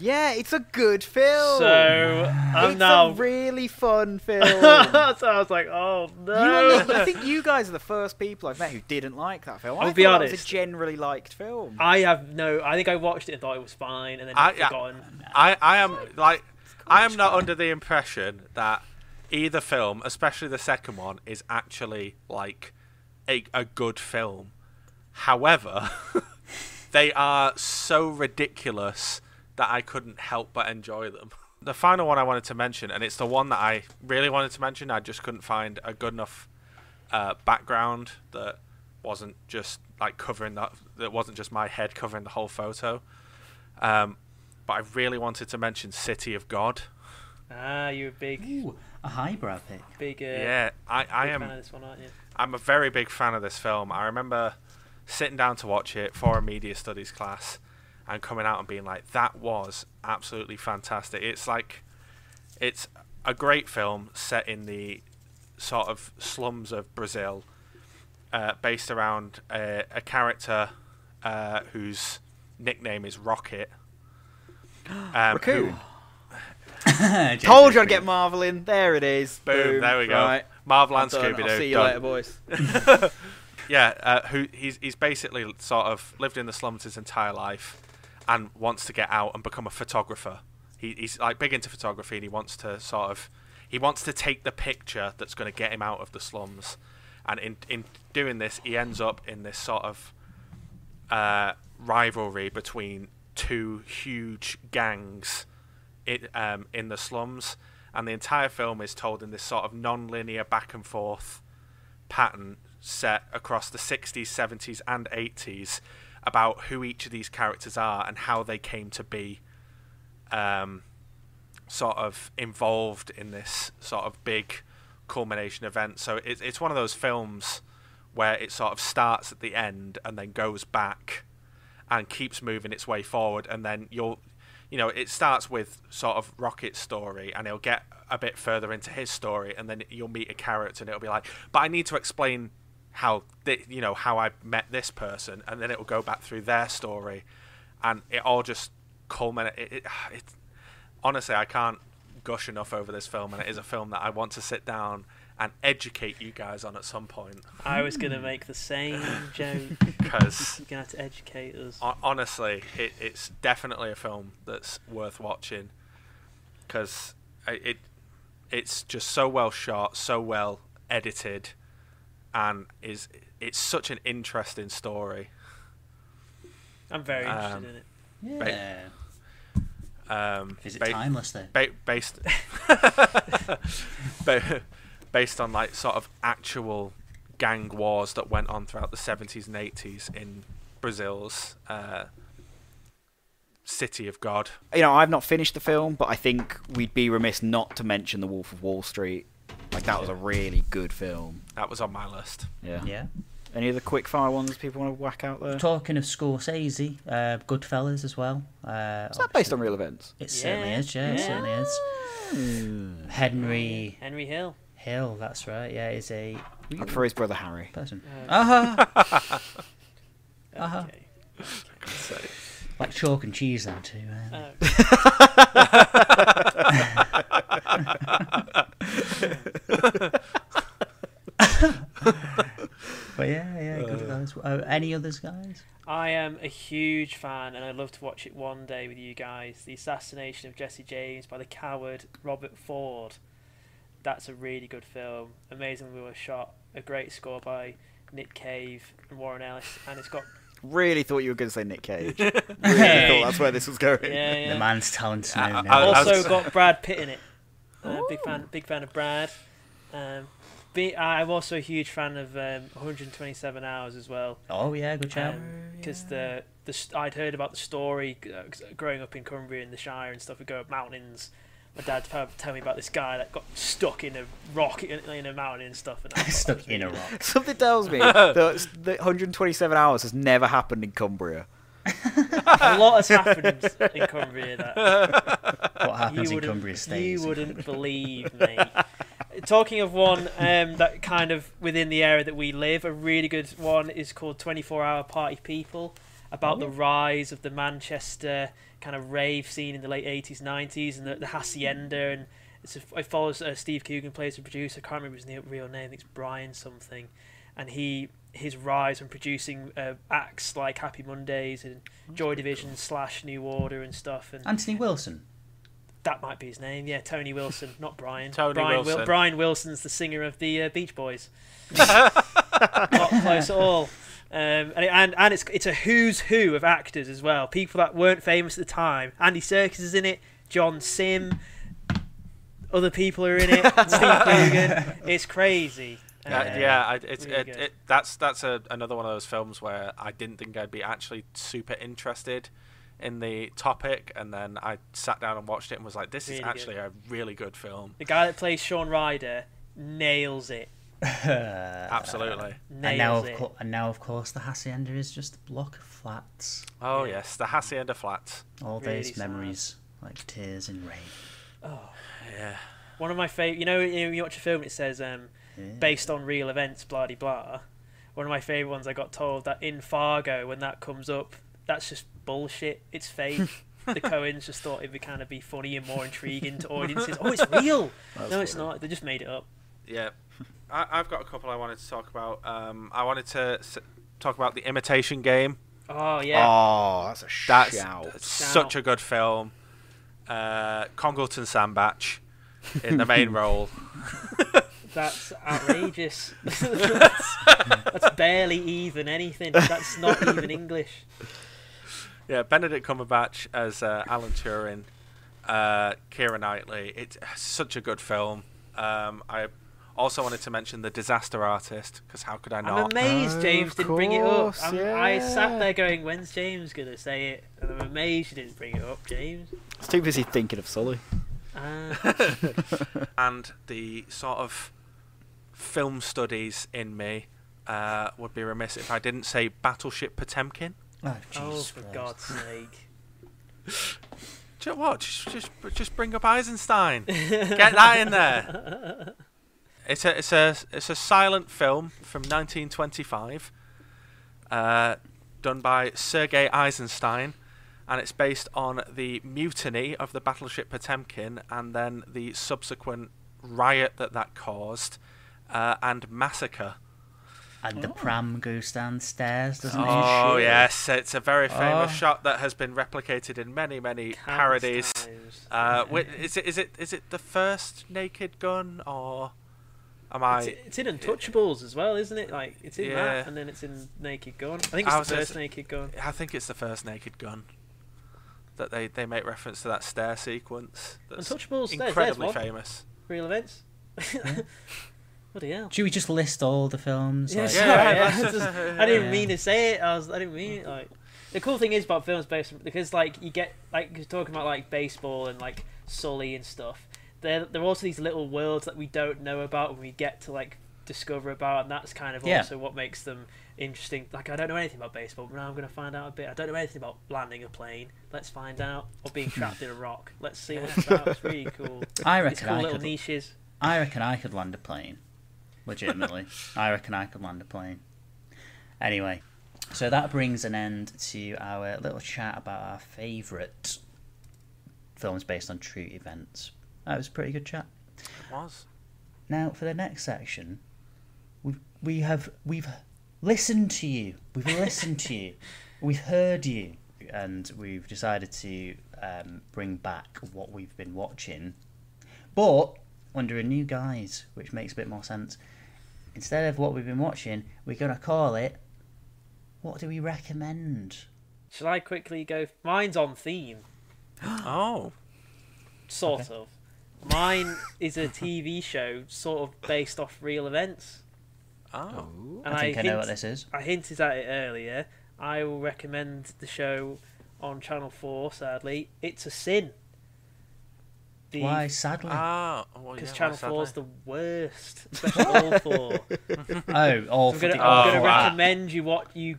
Yeah, it's a good film. So I'm it's now. a really fun film. so I was like, oh You no. the- I think you guys are the first people I've met who didn't like that film. I I'll be honest, that was a generally liked film. I have no. I think I watched it and thought it was fine, and then I- I've forgotten. I, I am like I am not under the impression that either film, especially the second one, is actually like a, a good film. However, they are so ridiculous that I couldn't help but enjoy them. The final one I wanted to mention, and it's the one that I really wanted to mention, I just couldn't find a good enough uh, background that wasn't just like covering that. That wasn't just my head covering the whole photo. Um, but I really wanted to mention City of God. Ah, you're big, Ooh, a highbrow pick. big. Uh, yeah, I, I big am. fan of this one, aren't you? I'm a very big fan of this film. I remember sitting down to watch it for a media studies class and coming out and being like, that was absolutely fantastic. It's like, it's a great film set in the sort of slums of Brazil, uh, based around a, a character uh, whose nickname is Rocket. Um, Raccoon. who- Told you I'd get Marvel in. There it is. Boom, there we go. Right. Marvel and done. Scooby Doo. See you done. later, boys. Yeah, uh, who he's he's basically sort of lived in the slums his entire life, and wants to get out and become a photographer. He, he's like big into photography, and he wants to sort of he wants to take the picture that's going to get him out of the slums. And in in doing this, he ends up in this sort of uh, rivalry between two huge gangs it, um, in the slums, and the entire film is told in this sort of non-linear back and forth pattern set across the 60s, 70s, and 80s about who each of these characters are and how they came to be um, sort of involved in this sort of big culmination event. So it, it's one of those films where it sort of starts at the end and then goes back and keeps moving its way forward and then you'll you know it starts with sort of rocket's story and he'll get a bit further into his story and then you'll meet a character and it'll be like but i need to explain how thi- you know how i met this person and then it will go back through their story and it all just culminate it, it, it honestly i can't gush enough over this film and it is a film that i want to sit down and educate you guys on at some point I was gonna make the same joke. because You're gonna have to educate us. Honestly, it, it's definitely a film that's worth watching because it it's just so well shot, so well edited, and is it's such an interesting story. I'm very interested um, in it. Yeah. Um, Is it ba- timeless then? ba- based ba- based on like sort of actual gang wars that went on throughout the 70s and 80s in Brazil's uh, city of God. You know, I've not finished the film, but I think we'd be remiss not to mention The Wolf of Wall Street. Like that was a really good film. That was on my list. Yeah. Yeah. Any other quick fire ones people want to whack out there? Talking of Scorsese, uh, Goodfellas as well. Uh, Is that based on real events? It certainly is, yeah, it yeah. certainly is. Henry Henry Hill. Hill, that's right, yeah, is a I prefer his brother Harry. person. Uh, Uh-huh. Uh-huh. Okay. like chalk and cheese then too. Uh, but yeah, yeah, good guys. Uh, any others, guys? I am a huge fan, and I'd love to watch it one day with you guys. The assassination of Jesse James by the coward Robert Ford. That's a really good film. Amazingly well shot. A great score by Nick Cave and Warren Ellis, and it's got Really thought you were going to say Nick Cage. really thought that's where this was going. yeah, yeah. The man's talented I- now. I- now. I- also was- got Brad Pitt in it. Uh, big fan, big fan of Brad. Um, be, I'm also a huge fan of um, 127 Hours as well. oh yeah, good shout. because the the I'd heard about the story uh, growing up in Cumbria and the Shire and stuff. We go up mountains. My dad t- tell me about this guy that got stuck in a rock in, in a mountain and stuff. And I thought that Stuck in a rock. Something tells me that the 127 hours has never happened in Cumbria. A lot has happened in Cumbria that What happens in Cumbria stays. you wouldn't believe, me. talking of one um, that kind of within the area that we live, a really good one is called 24 Hour Party People, about the rise of the Manchester kind of rave scene in the late 80s, 90s, and the, the hacienda. And it's a, it follows uh, Steve Coogan plays a producer. I can't remember his na- real name. I think it's Brian something, and he his rise from producing uh, acts like Happy Mondays and Joy Division slash New Order and stuff. And Anthony Wilson. that might be his name. Yeah, Tony Wilson, not Brian. Tony Brian Wilson. Brian Wilson's the singer of the uh, Beach Boys. not close at all. Um, and, it, and and it's it's a who's who of actors as well. People that weren't famous at the time. Andy Serkis is in it. John Simm. Other people are in it. Steve Coogan. It's crazy. Uh, Yeah. yeah, I, it's Really it, it, that's that's a, another one of those films where I didn't think I'd be actually super interested in the topic, and then I sat down and watched it and was like, "This Really is good. actually a really good film." The guy that plays Shaun Ryder nails it. Absolutely. and now, of co- and now, of course, the hacienda is just a block of flats. Oh Yeah. yes, the Hacienda Flats. All Really these sad. memories, like tears in rain. Oh, Yeah. one of my favorite. You know, you you watch a film, it says um, Yeah. based on real events, blah de blah. One of my favourite ones, I got told that in Fargo, when that comes up, that's just bullshit. It's fake. the Coens just thought it'd kind of be funny and more intriguing to audiences. Oh, it's real. That's no, it's funny. not. They just made it up. Yeah, I, I've got a couple I wanted to talk about. Um, I wanted to s- talk about the Imitation Game. Oh yeah. Oh, that's a That's shout. such a good film. Uh, Congleton Sandbatch in the main role. That's outrageous. that's, that's barely even anything. That's not even English. Yeah, Benedict Cumberbatch as uh, Alan Turing, uh, Keira Knightley. It's such a good film. Um, I also wanted to mention The Disaster Artist because how could I not? I'm amazed Oh, James of didn't bring it up. course, I'm, sat there going, "When's James gonna say it?" And I'm amazed you didn't bring it up, James. I was too busy thinking of Sully. Uh, and the sort of film studies in me uh, would be remiss if I didn't say Battleship Potemkin. Oh, oh, Jesus for Christ. God's sake! Ju- What? Just, just, just bring up Eisenstein. Get that in there. It's a, it's a, it's a silent film from 1925, uh, done by Sergei Eisenstein, and it's based on the mutiny of the battleship Potemkin and then the subsequent riot that that caused, uh, and massacre. And the pram goes downstairs, doesn't it? Oh shit. yes, it's a very famous Oh. shot that has been replicated in many, many Countless parodies. times. Uh, wi- is it is it is it the first Naked Gun or am I? It's, it's in Untouchables as well, isn't it? Like it's in Yeah. that, and then it's in Naked Gun. I think it's was the gonna first say- Naked Gun. I think it's the first Naked Gun that they, they make reference to that stair sequence. That's Untouchables. There's, there's incredibly famous. Real events. Bloody hell. Should we just list all the films? Yeah, like- sorry, Yeah, yeah, that's- just- I didn't Yeah. mean to say it. I was. I didn't mean it. Mm-hmm. Like the cool thing is about films based on, because like you get like you're talking about like baseball and like Sully and stuff. There, there are also these little worlds that we don't know about and we get to like discover about, and that's kind of Yeah. also what makes them interesting. Like I don't know anything about baseball, but now I'm going to find out a bit. I don't know anything about landing a plane. Let's find out. Or being trapped in a rock. Let's see what it's about. It's really cool. I It's reckon cool I little could. niches. I reckon I could land a plane. Legitimately, I reckon I could land a plane. Anyway, so that brings an end to our little chat about our favourite films based on true events. That was a pretty good chat. It was. Now for the next section, we we have we've listened to you. We've listened to you. We've heard you, and we've decided to um, bring back what we've been watching, but under a new guise, which makes a bit more sense. Instead of what we've been watching, we're gonna call it. What do we recommend? Shall I quickly go? Mine's on theme. Oh, Sort of. Mine is a TV show, sort of based off real events. oh, And I think I, know hint- what this is. I hinted at it earlier. I will recommend the show on Channel Four. Sadly, it's a sin. The, Why, sadly? ah, well, Because yeah, Channel Four is the worst, especially all four. oh, all I'm gonna, I'm Oh, gonna wow. recommend you what you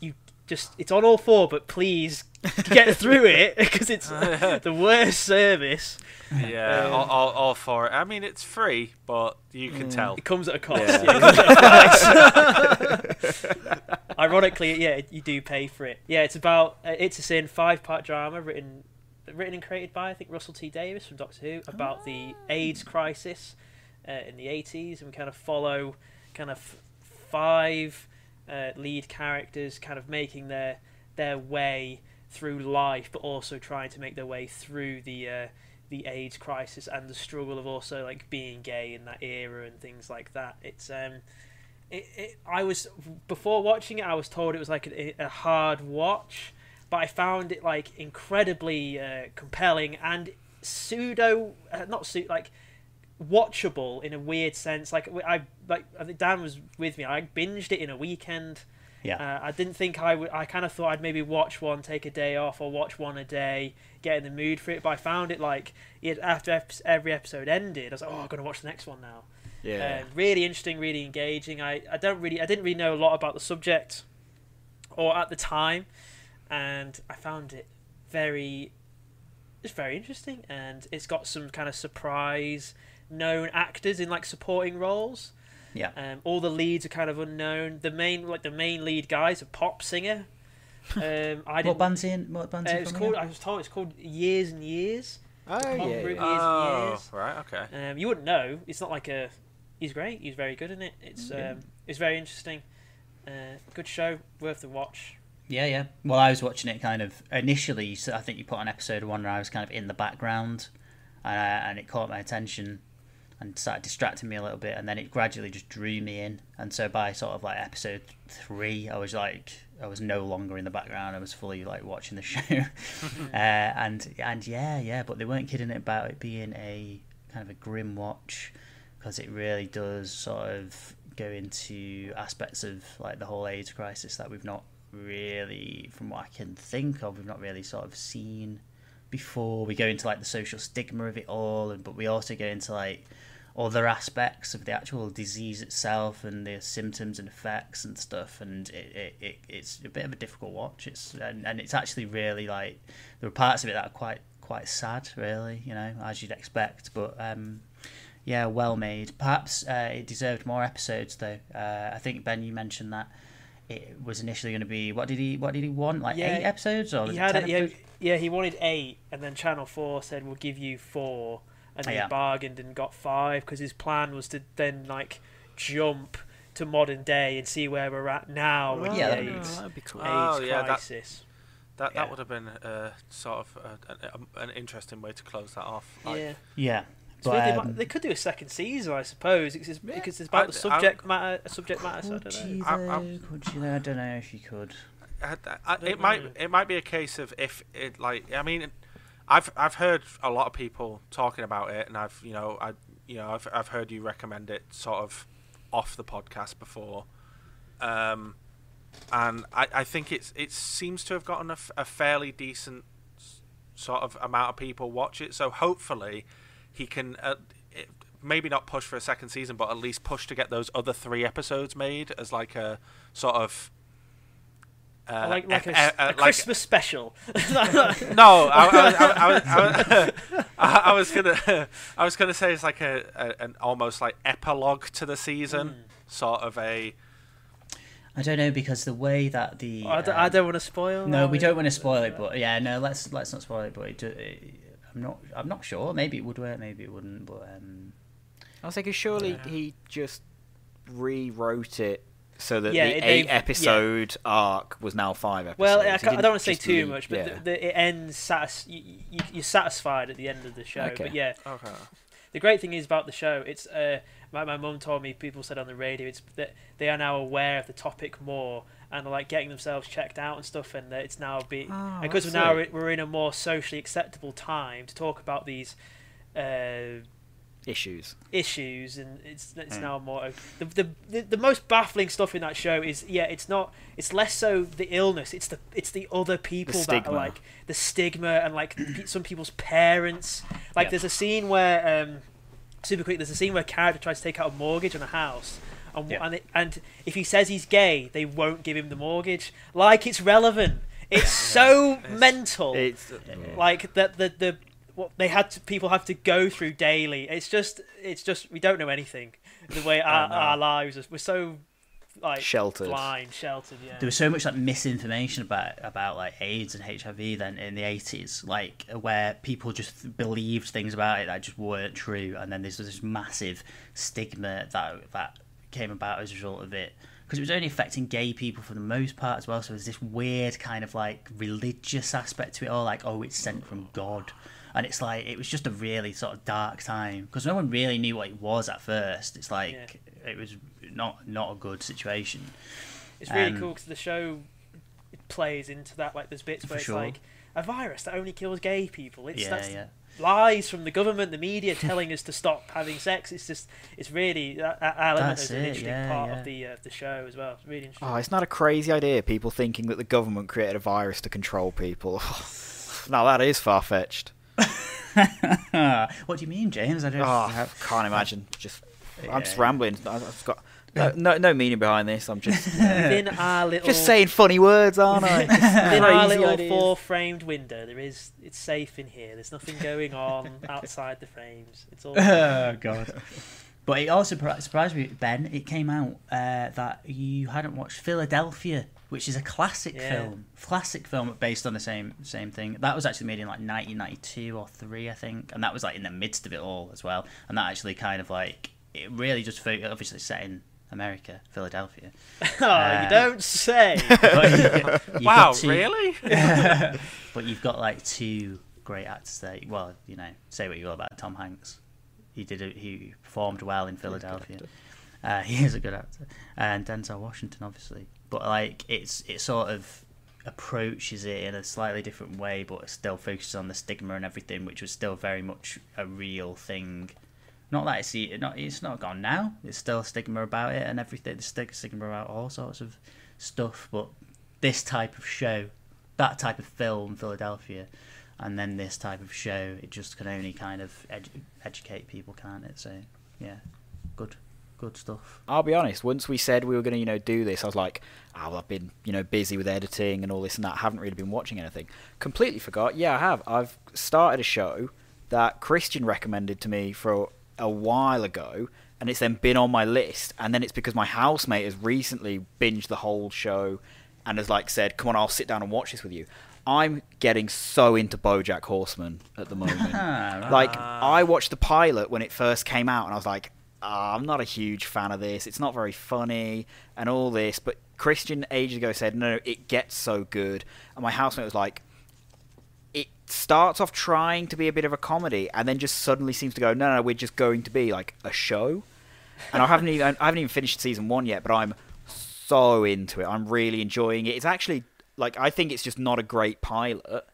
you just. It's on all four, but please get through it because it's the worst service. Yeah, Um, all, all, all for it. I mean, it's free, but you can tell. It comes at a cost. Yeah. yeah, it comes at a price. Ironically, yeah, you do pay for it. Yeah, it's about uh, it's a sin five part drama written written and created by I think Russell T Davies from Doctor Who about the AIDS crisis uh, in the 80s, and we kind of follow kind of five uh, lead characters kind of making their their way through life, but also trying to make their way through the uh, the AIDS crisis and the struggle of also like being gay in that era and things like that. It's um, it, it I was before watching it, I was told it was like a, a hard watch, but I found it like incredibly uh, compelling and pseudo uh, not pseudo like watchable in a weird sense. Like I like I think Dan was with me. I binged it in a weekend. Yeah. Uh, I didn't think I would. I kind of thought I'd maybe watch one, take a day off, or watch one a day, get in the mood for it. But I found it like it, after every episode ended, I was like, oh, I'm gonna watch the next one now. Yeah. Um, really interesting, really engaging. I, I don't really I didn't really know a lot about the subject, or at the time, and I found it very, it's very interesting, and it's got some kind of surprise known actors in like supporting roles. Yeah. Um, all the leads are kind of unknown. The main like the main lead guy is a pop singer. Um, I What didn't. band's he in? What band's Uh, he it was called. again? I was told it's called Years and Years. oh yeah. group. yeah. Years and Oh, years. right, okay. Um, you wouldn't know. It's not like a. He's great. He's very good in it. It's Yeah. um, it's very interesting. Uh, good show, worth the watch. Yeah, yeah. Well, I was watching it kind of initially. So I think you put on episode one, where I was kind of in the background, and, I, and it caught my attention, and started distracting me a little bit, and then it gradually just drew me in. And so by sort of like episode three, I was like, I was no longer in the background. I was fully like watching the show, uh, and and yeah, yeah. But they weren't kidding about it being a kind of a grim watch, because it really does sort of go into aspects of like the whole AIDS crisis that we've not really, from what I can think of, we've not really sort of seen before. We go into like the social stigma of it all, and but we also go into like other aspects of the actual disease itself and the symptoms and effects and stuff. And it, it, it it's a bit of a difficult watch. It's and, and it's actually really like there are parts of it that are quite quite sad, really. You know, as you'd expect, but. um yeah, well made. Perhaps uh, it deserved more episodes, though. Uh, I think Ben, you mentioned that it was initially going to be what did he what did he want like Yeah, eight episodes or he had 10 it, yeah, yeah, he wanted eight, and then Channel Four said we'll give you four, and then Yeah. he bargained and got five because his plan was to then like jump to modern day and see where we're at now with Yeah, the that'd be AIDS, that'd be cool. AIDS Oh, yeah, that- crisis. That Yeah. that would have been uh, sort of uh, an, an interesting way to close that off. Like, yeah. Yeah, So but, they, um, might, they could do a second season, I suppose, because it's, Yeah. because it's about I- the I- subject matter. Subject matter. So I don't you know. I- I'm- Could you though? I don't know if you could. I, I, don't it might know. it might be a case of if it like I mean, I've I've heard a lot of people talking about it, and I've you know I you know I've I've heard you recommend it sort of off the podcast before, um, and I, I think it's it seems to have gotten a fairly decent sort of amount of people watch it. So hopefully, he can. Uh, Maybe not push for a second season, but at least push to get those other three episodes made as like a sort of uh, like like F- a, uh, uh, a like- Christmas special. no, I, I, I, I, was- I, I, I was gonna, I was gonna say it's like a, a an almost like epilogue to the season, Hmm. sort of a. I don't know because the way that the I, don't, I um, don't want to spoil. no, we don't want to spoil it, but yeah, no, let's let's not spoil it. But it, do- it, I'm not I'm not sure. Maybe it would work, maybe it wouldn't. But um, I was thinking, surely Yeah. he just rewrote it so that Yeah, the it- eight they've- yeah. episode arc was now five episodes. Well, I, I don't want to say too leave- much, but yeah. the, the, it ends. Satis- you, you, you're satisfied at the end of the show. Okay. But yeah, Okay. the great thing is about the show. It's uh, my my mum told me. People said on the radio. It's that they are now aware of the topic more and like getting themselves checked out and stuff. And that it's now be Oh, because that's now we're in a more socially acceptable time to talk about these. Uh, issues. issues and it's it's Mm. now more the, the the the most baffling stuff in that show is yeah it's not it's less so the illness it's the it's the other people that are like the stigma and like some people's parents like Yeah. there's a scene where um super quick there's a scene where a character tries to take out a mortgage on a house and Yeah. and, it, and if he says he's gay they won't give him the mortgage like it's relevant It's so mental. It's like that the the what they had to people have to go through daily. It's just it's just we don't know anything. The way our, our lives are, we're so like Sheltered. blind, sheltered. Yeah. there was so much like misinformation about about like AIDS and HIV then in the eighties, like where people just believed things about it that just weren't true, and then there's this massive stigma that that came about as a result of it. Because it was only affecting gay people for the most part as well, so there's this weird kind of like religious aspect to it all, like oh, it's sent from God, and it's like it was just a really sort of dark time because no one really knew what it was at first. It's like it was not not a good situation. It's really Um, cool because the show plays into that. Like there's bits where it's sure. like a virus that only kills gay people. It's Yeah, that's yeah. lies from the government, the media telling us to stop having sex. It's just it's really that, that element That's is an it, interesting yeah, part yeah. of the uh, the show as well. It's really interesting. Oh, it's not a crazy idea. People thinking that the government created a virus to control people. now that is far fetched. what do you mean, James? I don't. Oh, can't imagine. Just, I'm just rambling. I- I've got no, no, no meaning behind this. I'm just, Within our little just saying funny words, aren't I? Just within our little ideas. four framed window, there is it's safe in here. There's nothing going on outside the frames. It's all oh God. But it also surprised me, Ben. It came out uh, that you hadn't watched Philadelphia, which is a classic Yeah. film, classic film based on the same same thing. That was actually made in like 1992 or three, I think, and that was like in the midst of it all as well. And that actually kind of like it really just fo- obviously set in America, Philadelphia. oh, Uh, you don't say. You you've Wow, two- really? but you've got like two great actors there. Well, you know, say what you will about Tom Hanks. He did. A, he performed well in Philadelphia. Uh, he is a good actor, and Denzel Washington, obviously. But like, it's it sort of approaches it in a slightly different way, but still focuses on the stigma and everything, which was still very much a real thing. Not that it's not it's not gone now. It's still a stigma about it and everything. Stig- stigma about all sorts of stuff, but this type of show, that type of film, Philadelphia, and then this type of show, it just can only kind of edu- educate people, can't it? So yeah, good, good stuff. I'll be honest. Once we said we were going to, you know, do this, I was like, "Oh, well, I've been, you know, busy with editing and all this and that. I haven't really been watching anything. Completely forgot. Yeah, I have. I've started a show that Christian recommended to me for a while ago, and it's then been on my list. And then it's because my housemate has recently binged the whole show and has like said, "Come on, I'll sit down and watch this with you." I'm getting so into BoJack Horseman at the moment. Like I watched the pilot when it first came out, and I was like, "Ah, I'm not a huge fan of this. It's not very funny and all this. But Christian ages ago said, no, it gets so good. And my housemate was like, it starts off trying to be a bit of a comedy, and then just suddenly seems to go, no, no, we're just going to be like a show. And I haven't even I haven't even finished season one yet, but I'm so into it. I'm really enjoying it. It's actually like I think it's just not a great pilot,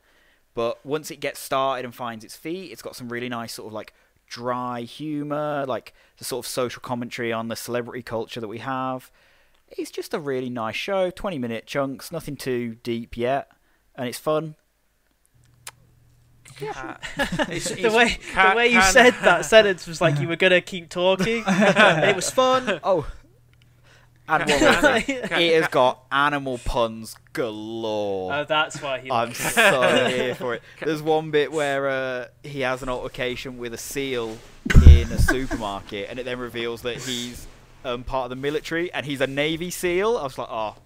but once it gets started and finds its feet, it's got some really nice sort of like dry humor, like the sort of social commentary on the celebrity culture that we have. It's just a really nice show, 20 minute chunks, nothing too deep yet, and it's fun. Uh, it's, the way can- the way you can- said that sentence was like you were gonna keep talking. it was fun. Oh, and one more thing. it has got animal puns galore. Oh, that's why he. I'm so here for it. There's one bit where uh, he has an altercation with a seal in a supermarket, and it then reveals that he's um, part of the military and he's a Navy SEAL. I was like, oh,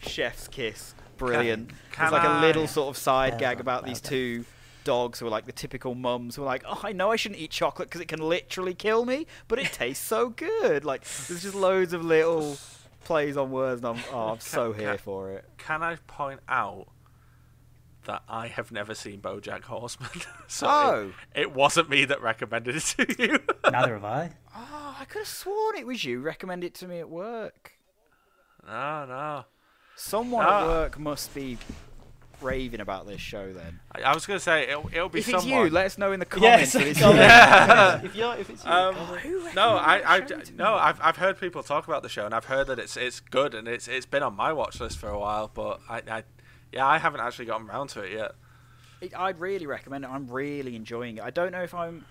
chef's kiss, brilliant. Can- There's like can a little sort of side Yeah, gag about these done. two dogs who are like the typical mums who are like, oh, I know I shouldn't eat chocolate because it can literally kill me, but it tastes so good. Like, there's just loads of little plays on words, and I'm, oh, I'm so here for it. Can I point out that I have never seen BoJack Horseman? so Oh. it, it wasn't me that recommended it to you. Neither have I. Oh, I could have sworn it was you. Recommend it to me at work. no, no. Someone Ah. at work must be raving about this show. Then, I, I was going to say it'll, it'll be if it's you, let us know in the Yes, comments. that it's you. Yeah. if you're, if it's you, Um, comment. No, I, I no, I've, I've heard people talk about the show, and I've heard that it's it's good, and it's it's been on my watch list for a while, but I, I yeah, I haven't actually gotten around to it yet. It- I'd really recommend it. I'm really enjoying it. I don't know if I'm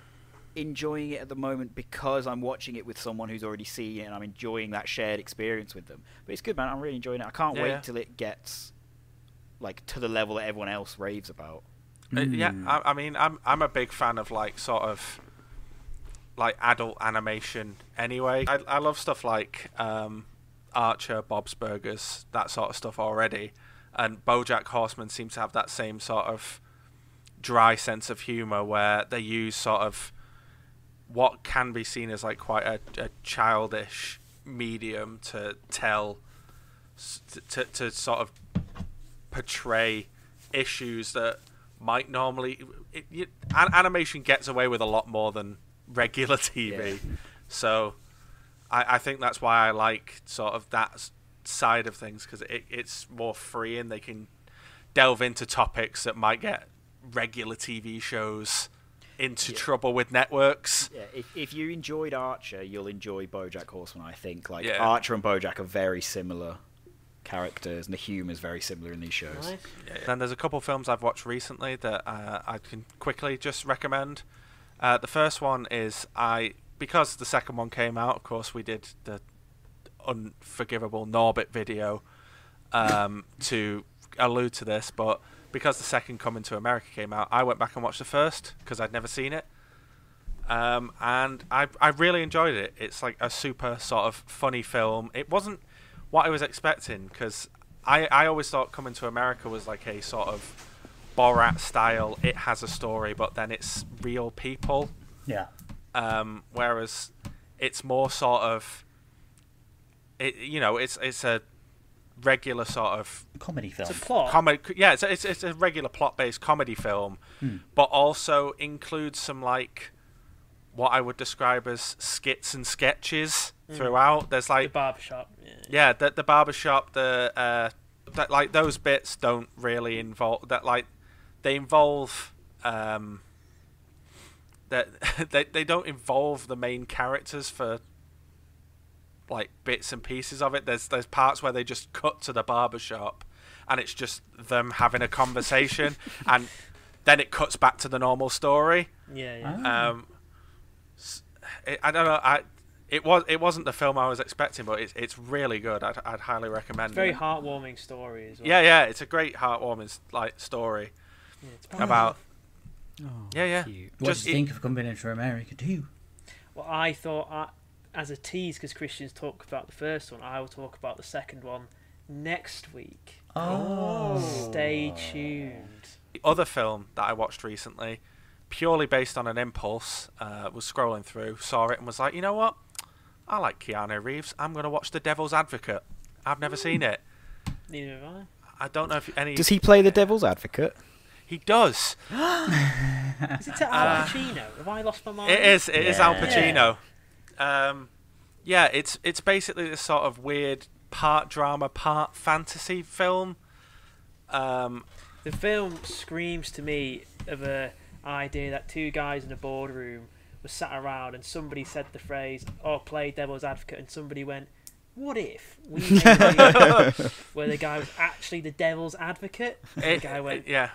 enjoying it at the moment because I'm watching it with someone who's already seen it and I'm enjoying that shared experience with them. But it's good, man. I'm really enjoying it. I can't Yeah, wait yeah. till it gets like to the level that everyone else raves about. Uh, yeah, Hmm. I, I mean, I'm I'm a big fan of like sort of like adult animation. Anyway, I I love stuff like um, Archer, Bob's Burgers, that sort of stuff already, and BoJack Horseman seems to have that same sort of dry sense of humor where they use sort of what can be seen as like quite a, a childish medium to tell s- to to sort of portray issues that might normally it, an, animation gets away with a lot more than regular TV. So I, I think that's why I like sort of that side of things because it, it's more free and they can delve into topics that might get regular TV shows into Yeah. trouble with networks. Yeah, if, if you enjoyed Archer, you'll enjoy BoJack Horseman. I think like Yeah. Archer and BoJack are very similar characters, and the humor is very similar in these shows. Nice. Then there's a couple films I've watched recently that uh, I can quickly just recommend. Uh, the first one is I because the second one came out. Of course, we did the unforgivable Norbit video um, to allude to this, but because the second Coming to America came out, I went back and watched the first because I'd never seen it. Um, and I I really enjoyed it. It's like a super sort of funny film. It wasn't what I was expecting because I I always thought Coming to America was like a sort of Borat style. It has a story, but then it's real people. Yeah. Um, whereas it's more sort of it you know it's it's a regular sort of Comedy film. It's a plot. comedy. Yeah, it's a, it's, it's a regular plot-based comedy film, Hmm. but also includes some like what I would describe as skits and sketches throughout. There's like the like barbershop. Yeah. yeah, the the barbershop, the uh, that like those bits don't really involve that like they involve um that they they don't involve the main characters for like bits and pieces of it. There's there's parts where they just cut to the barbershop and it's just them having a conversation and then it cuts back to the normal story. Yeah, yeah. Ah. Um, it, I don't know. I it was it wasn't the film I was expecting, but it's it's really good. I'd I'd highly recommend it. It's a very it. heartwarming story as well. Yeah, yeah, it's a great heartwarming like story Yeah, it's about Oh, Yeah, yeah. cute. What just do you it- think of coming into America too? Well, I thought I, as a tease, because Christian's talked about the first one, I will talk about the second one next week. Oh. Stay tuned. the other film that I watched recently, purely based on an impulse. Uh, was scrolling through, saw it, and was like, you know what? I like Keanu Reeves. I'm gonna watch The Devil's Advocate. I've never seen it. Neither have I. I don't know if any. Does he play the devil's advocate? He does. Is it Al Pacino? Have I lost my mind? It is. It is Al Yeah. Pacino. Um, yeah, it's it's basically this sort of weird part drama, part fantasy film. Um, The film screams to me of a idea that two guys in a boardroom were sat around and somebody said the phrase, "Oh, play devil's advocate," and somebody went, "What if we made a movie where the guy was actually the devil's advocate?" And the eh, guy went, yeah,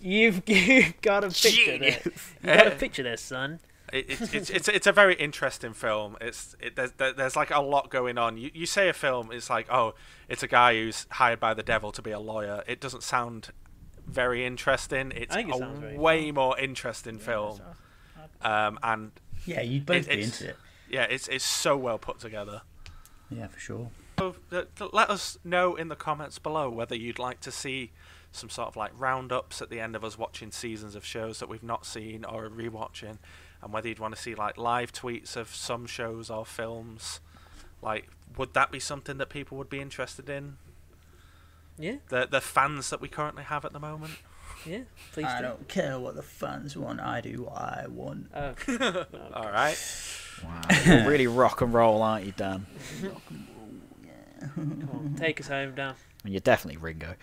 "You've, you've got to picture this. You've got to eh. picture this, son." it, it's, it's it's it's a very interesting film. It's it, there's there's like a lot going on. You you say a film, it's like oh, it's a guy who's hired by the devil to be a lawyer. It doesn't sound very interesting. It's a very way more interesting film. Um, and Yeah, you'd both It- be into it. yeah, it's it's so well put together. Yeah, for sure. So, uh, th- let us know in the comments below whether you'd like to see some sort of like roundups at the end of us watching seasons of shows that we've not seen or are rewatching, and whether you'd want to see like live tweets of some shows or films. Like, would that be something that people would be interested in? Yeah, The the fans that we currently have at the moment. Yeah. Please I do. don't care what the fans want. I do what I want. Oh, All right. Wow, you're really rock and roll, aren't you, Dan? come on, take us home, Dan. And you're definitely Ringo.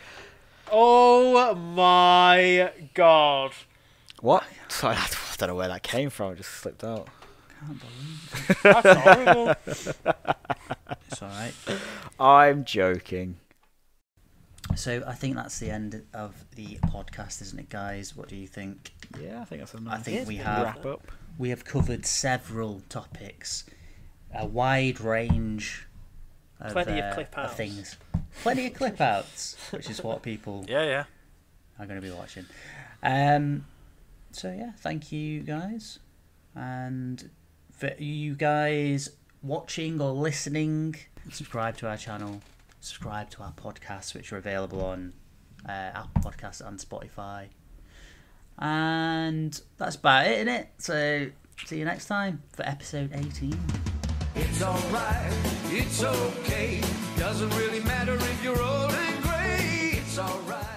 Oh my god! What? Sorry, I don't know where that came from. It just slipped out. That's horrible. It's all right. I'm joking. So I think that's the end of the podcast, isn't it, guys? What do you think? Yeah, I think that's a nice I think we have wrap up. we have covered several topics, a wide range of, Plenty of uh, clip outs. things. plenty of clip outs, which is what people Yeah, yeah. are going to be watching. Um, so yeah, thank you guys, and for you guys watching or listening, subscribe to our channel, subscribe to our podcasts, which are available on uh, Apple Podcasts and Spotify. And that's about it. So, see you next time for episode 18. It's alright, it's okay. Doesn't really matter if you're old and grey. It's alright.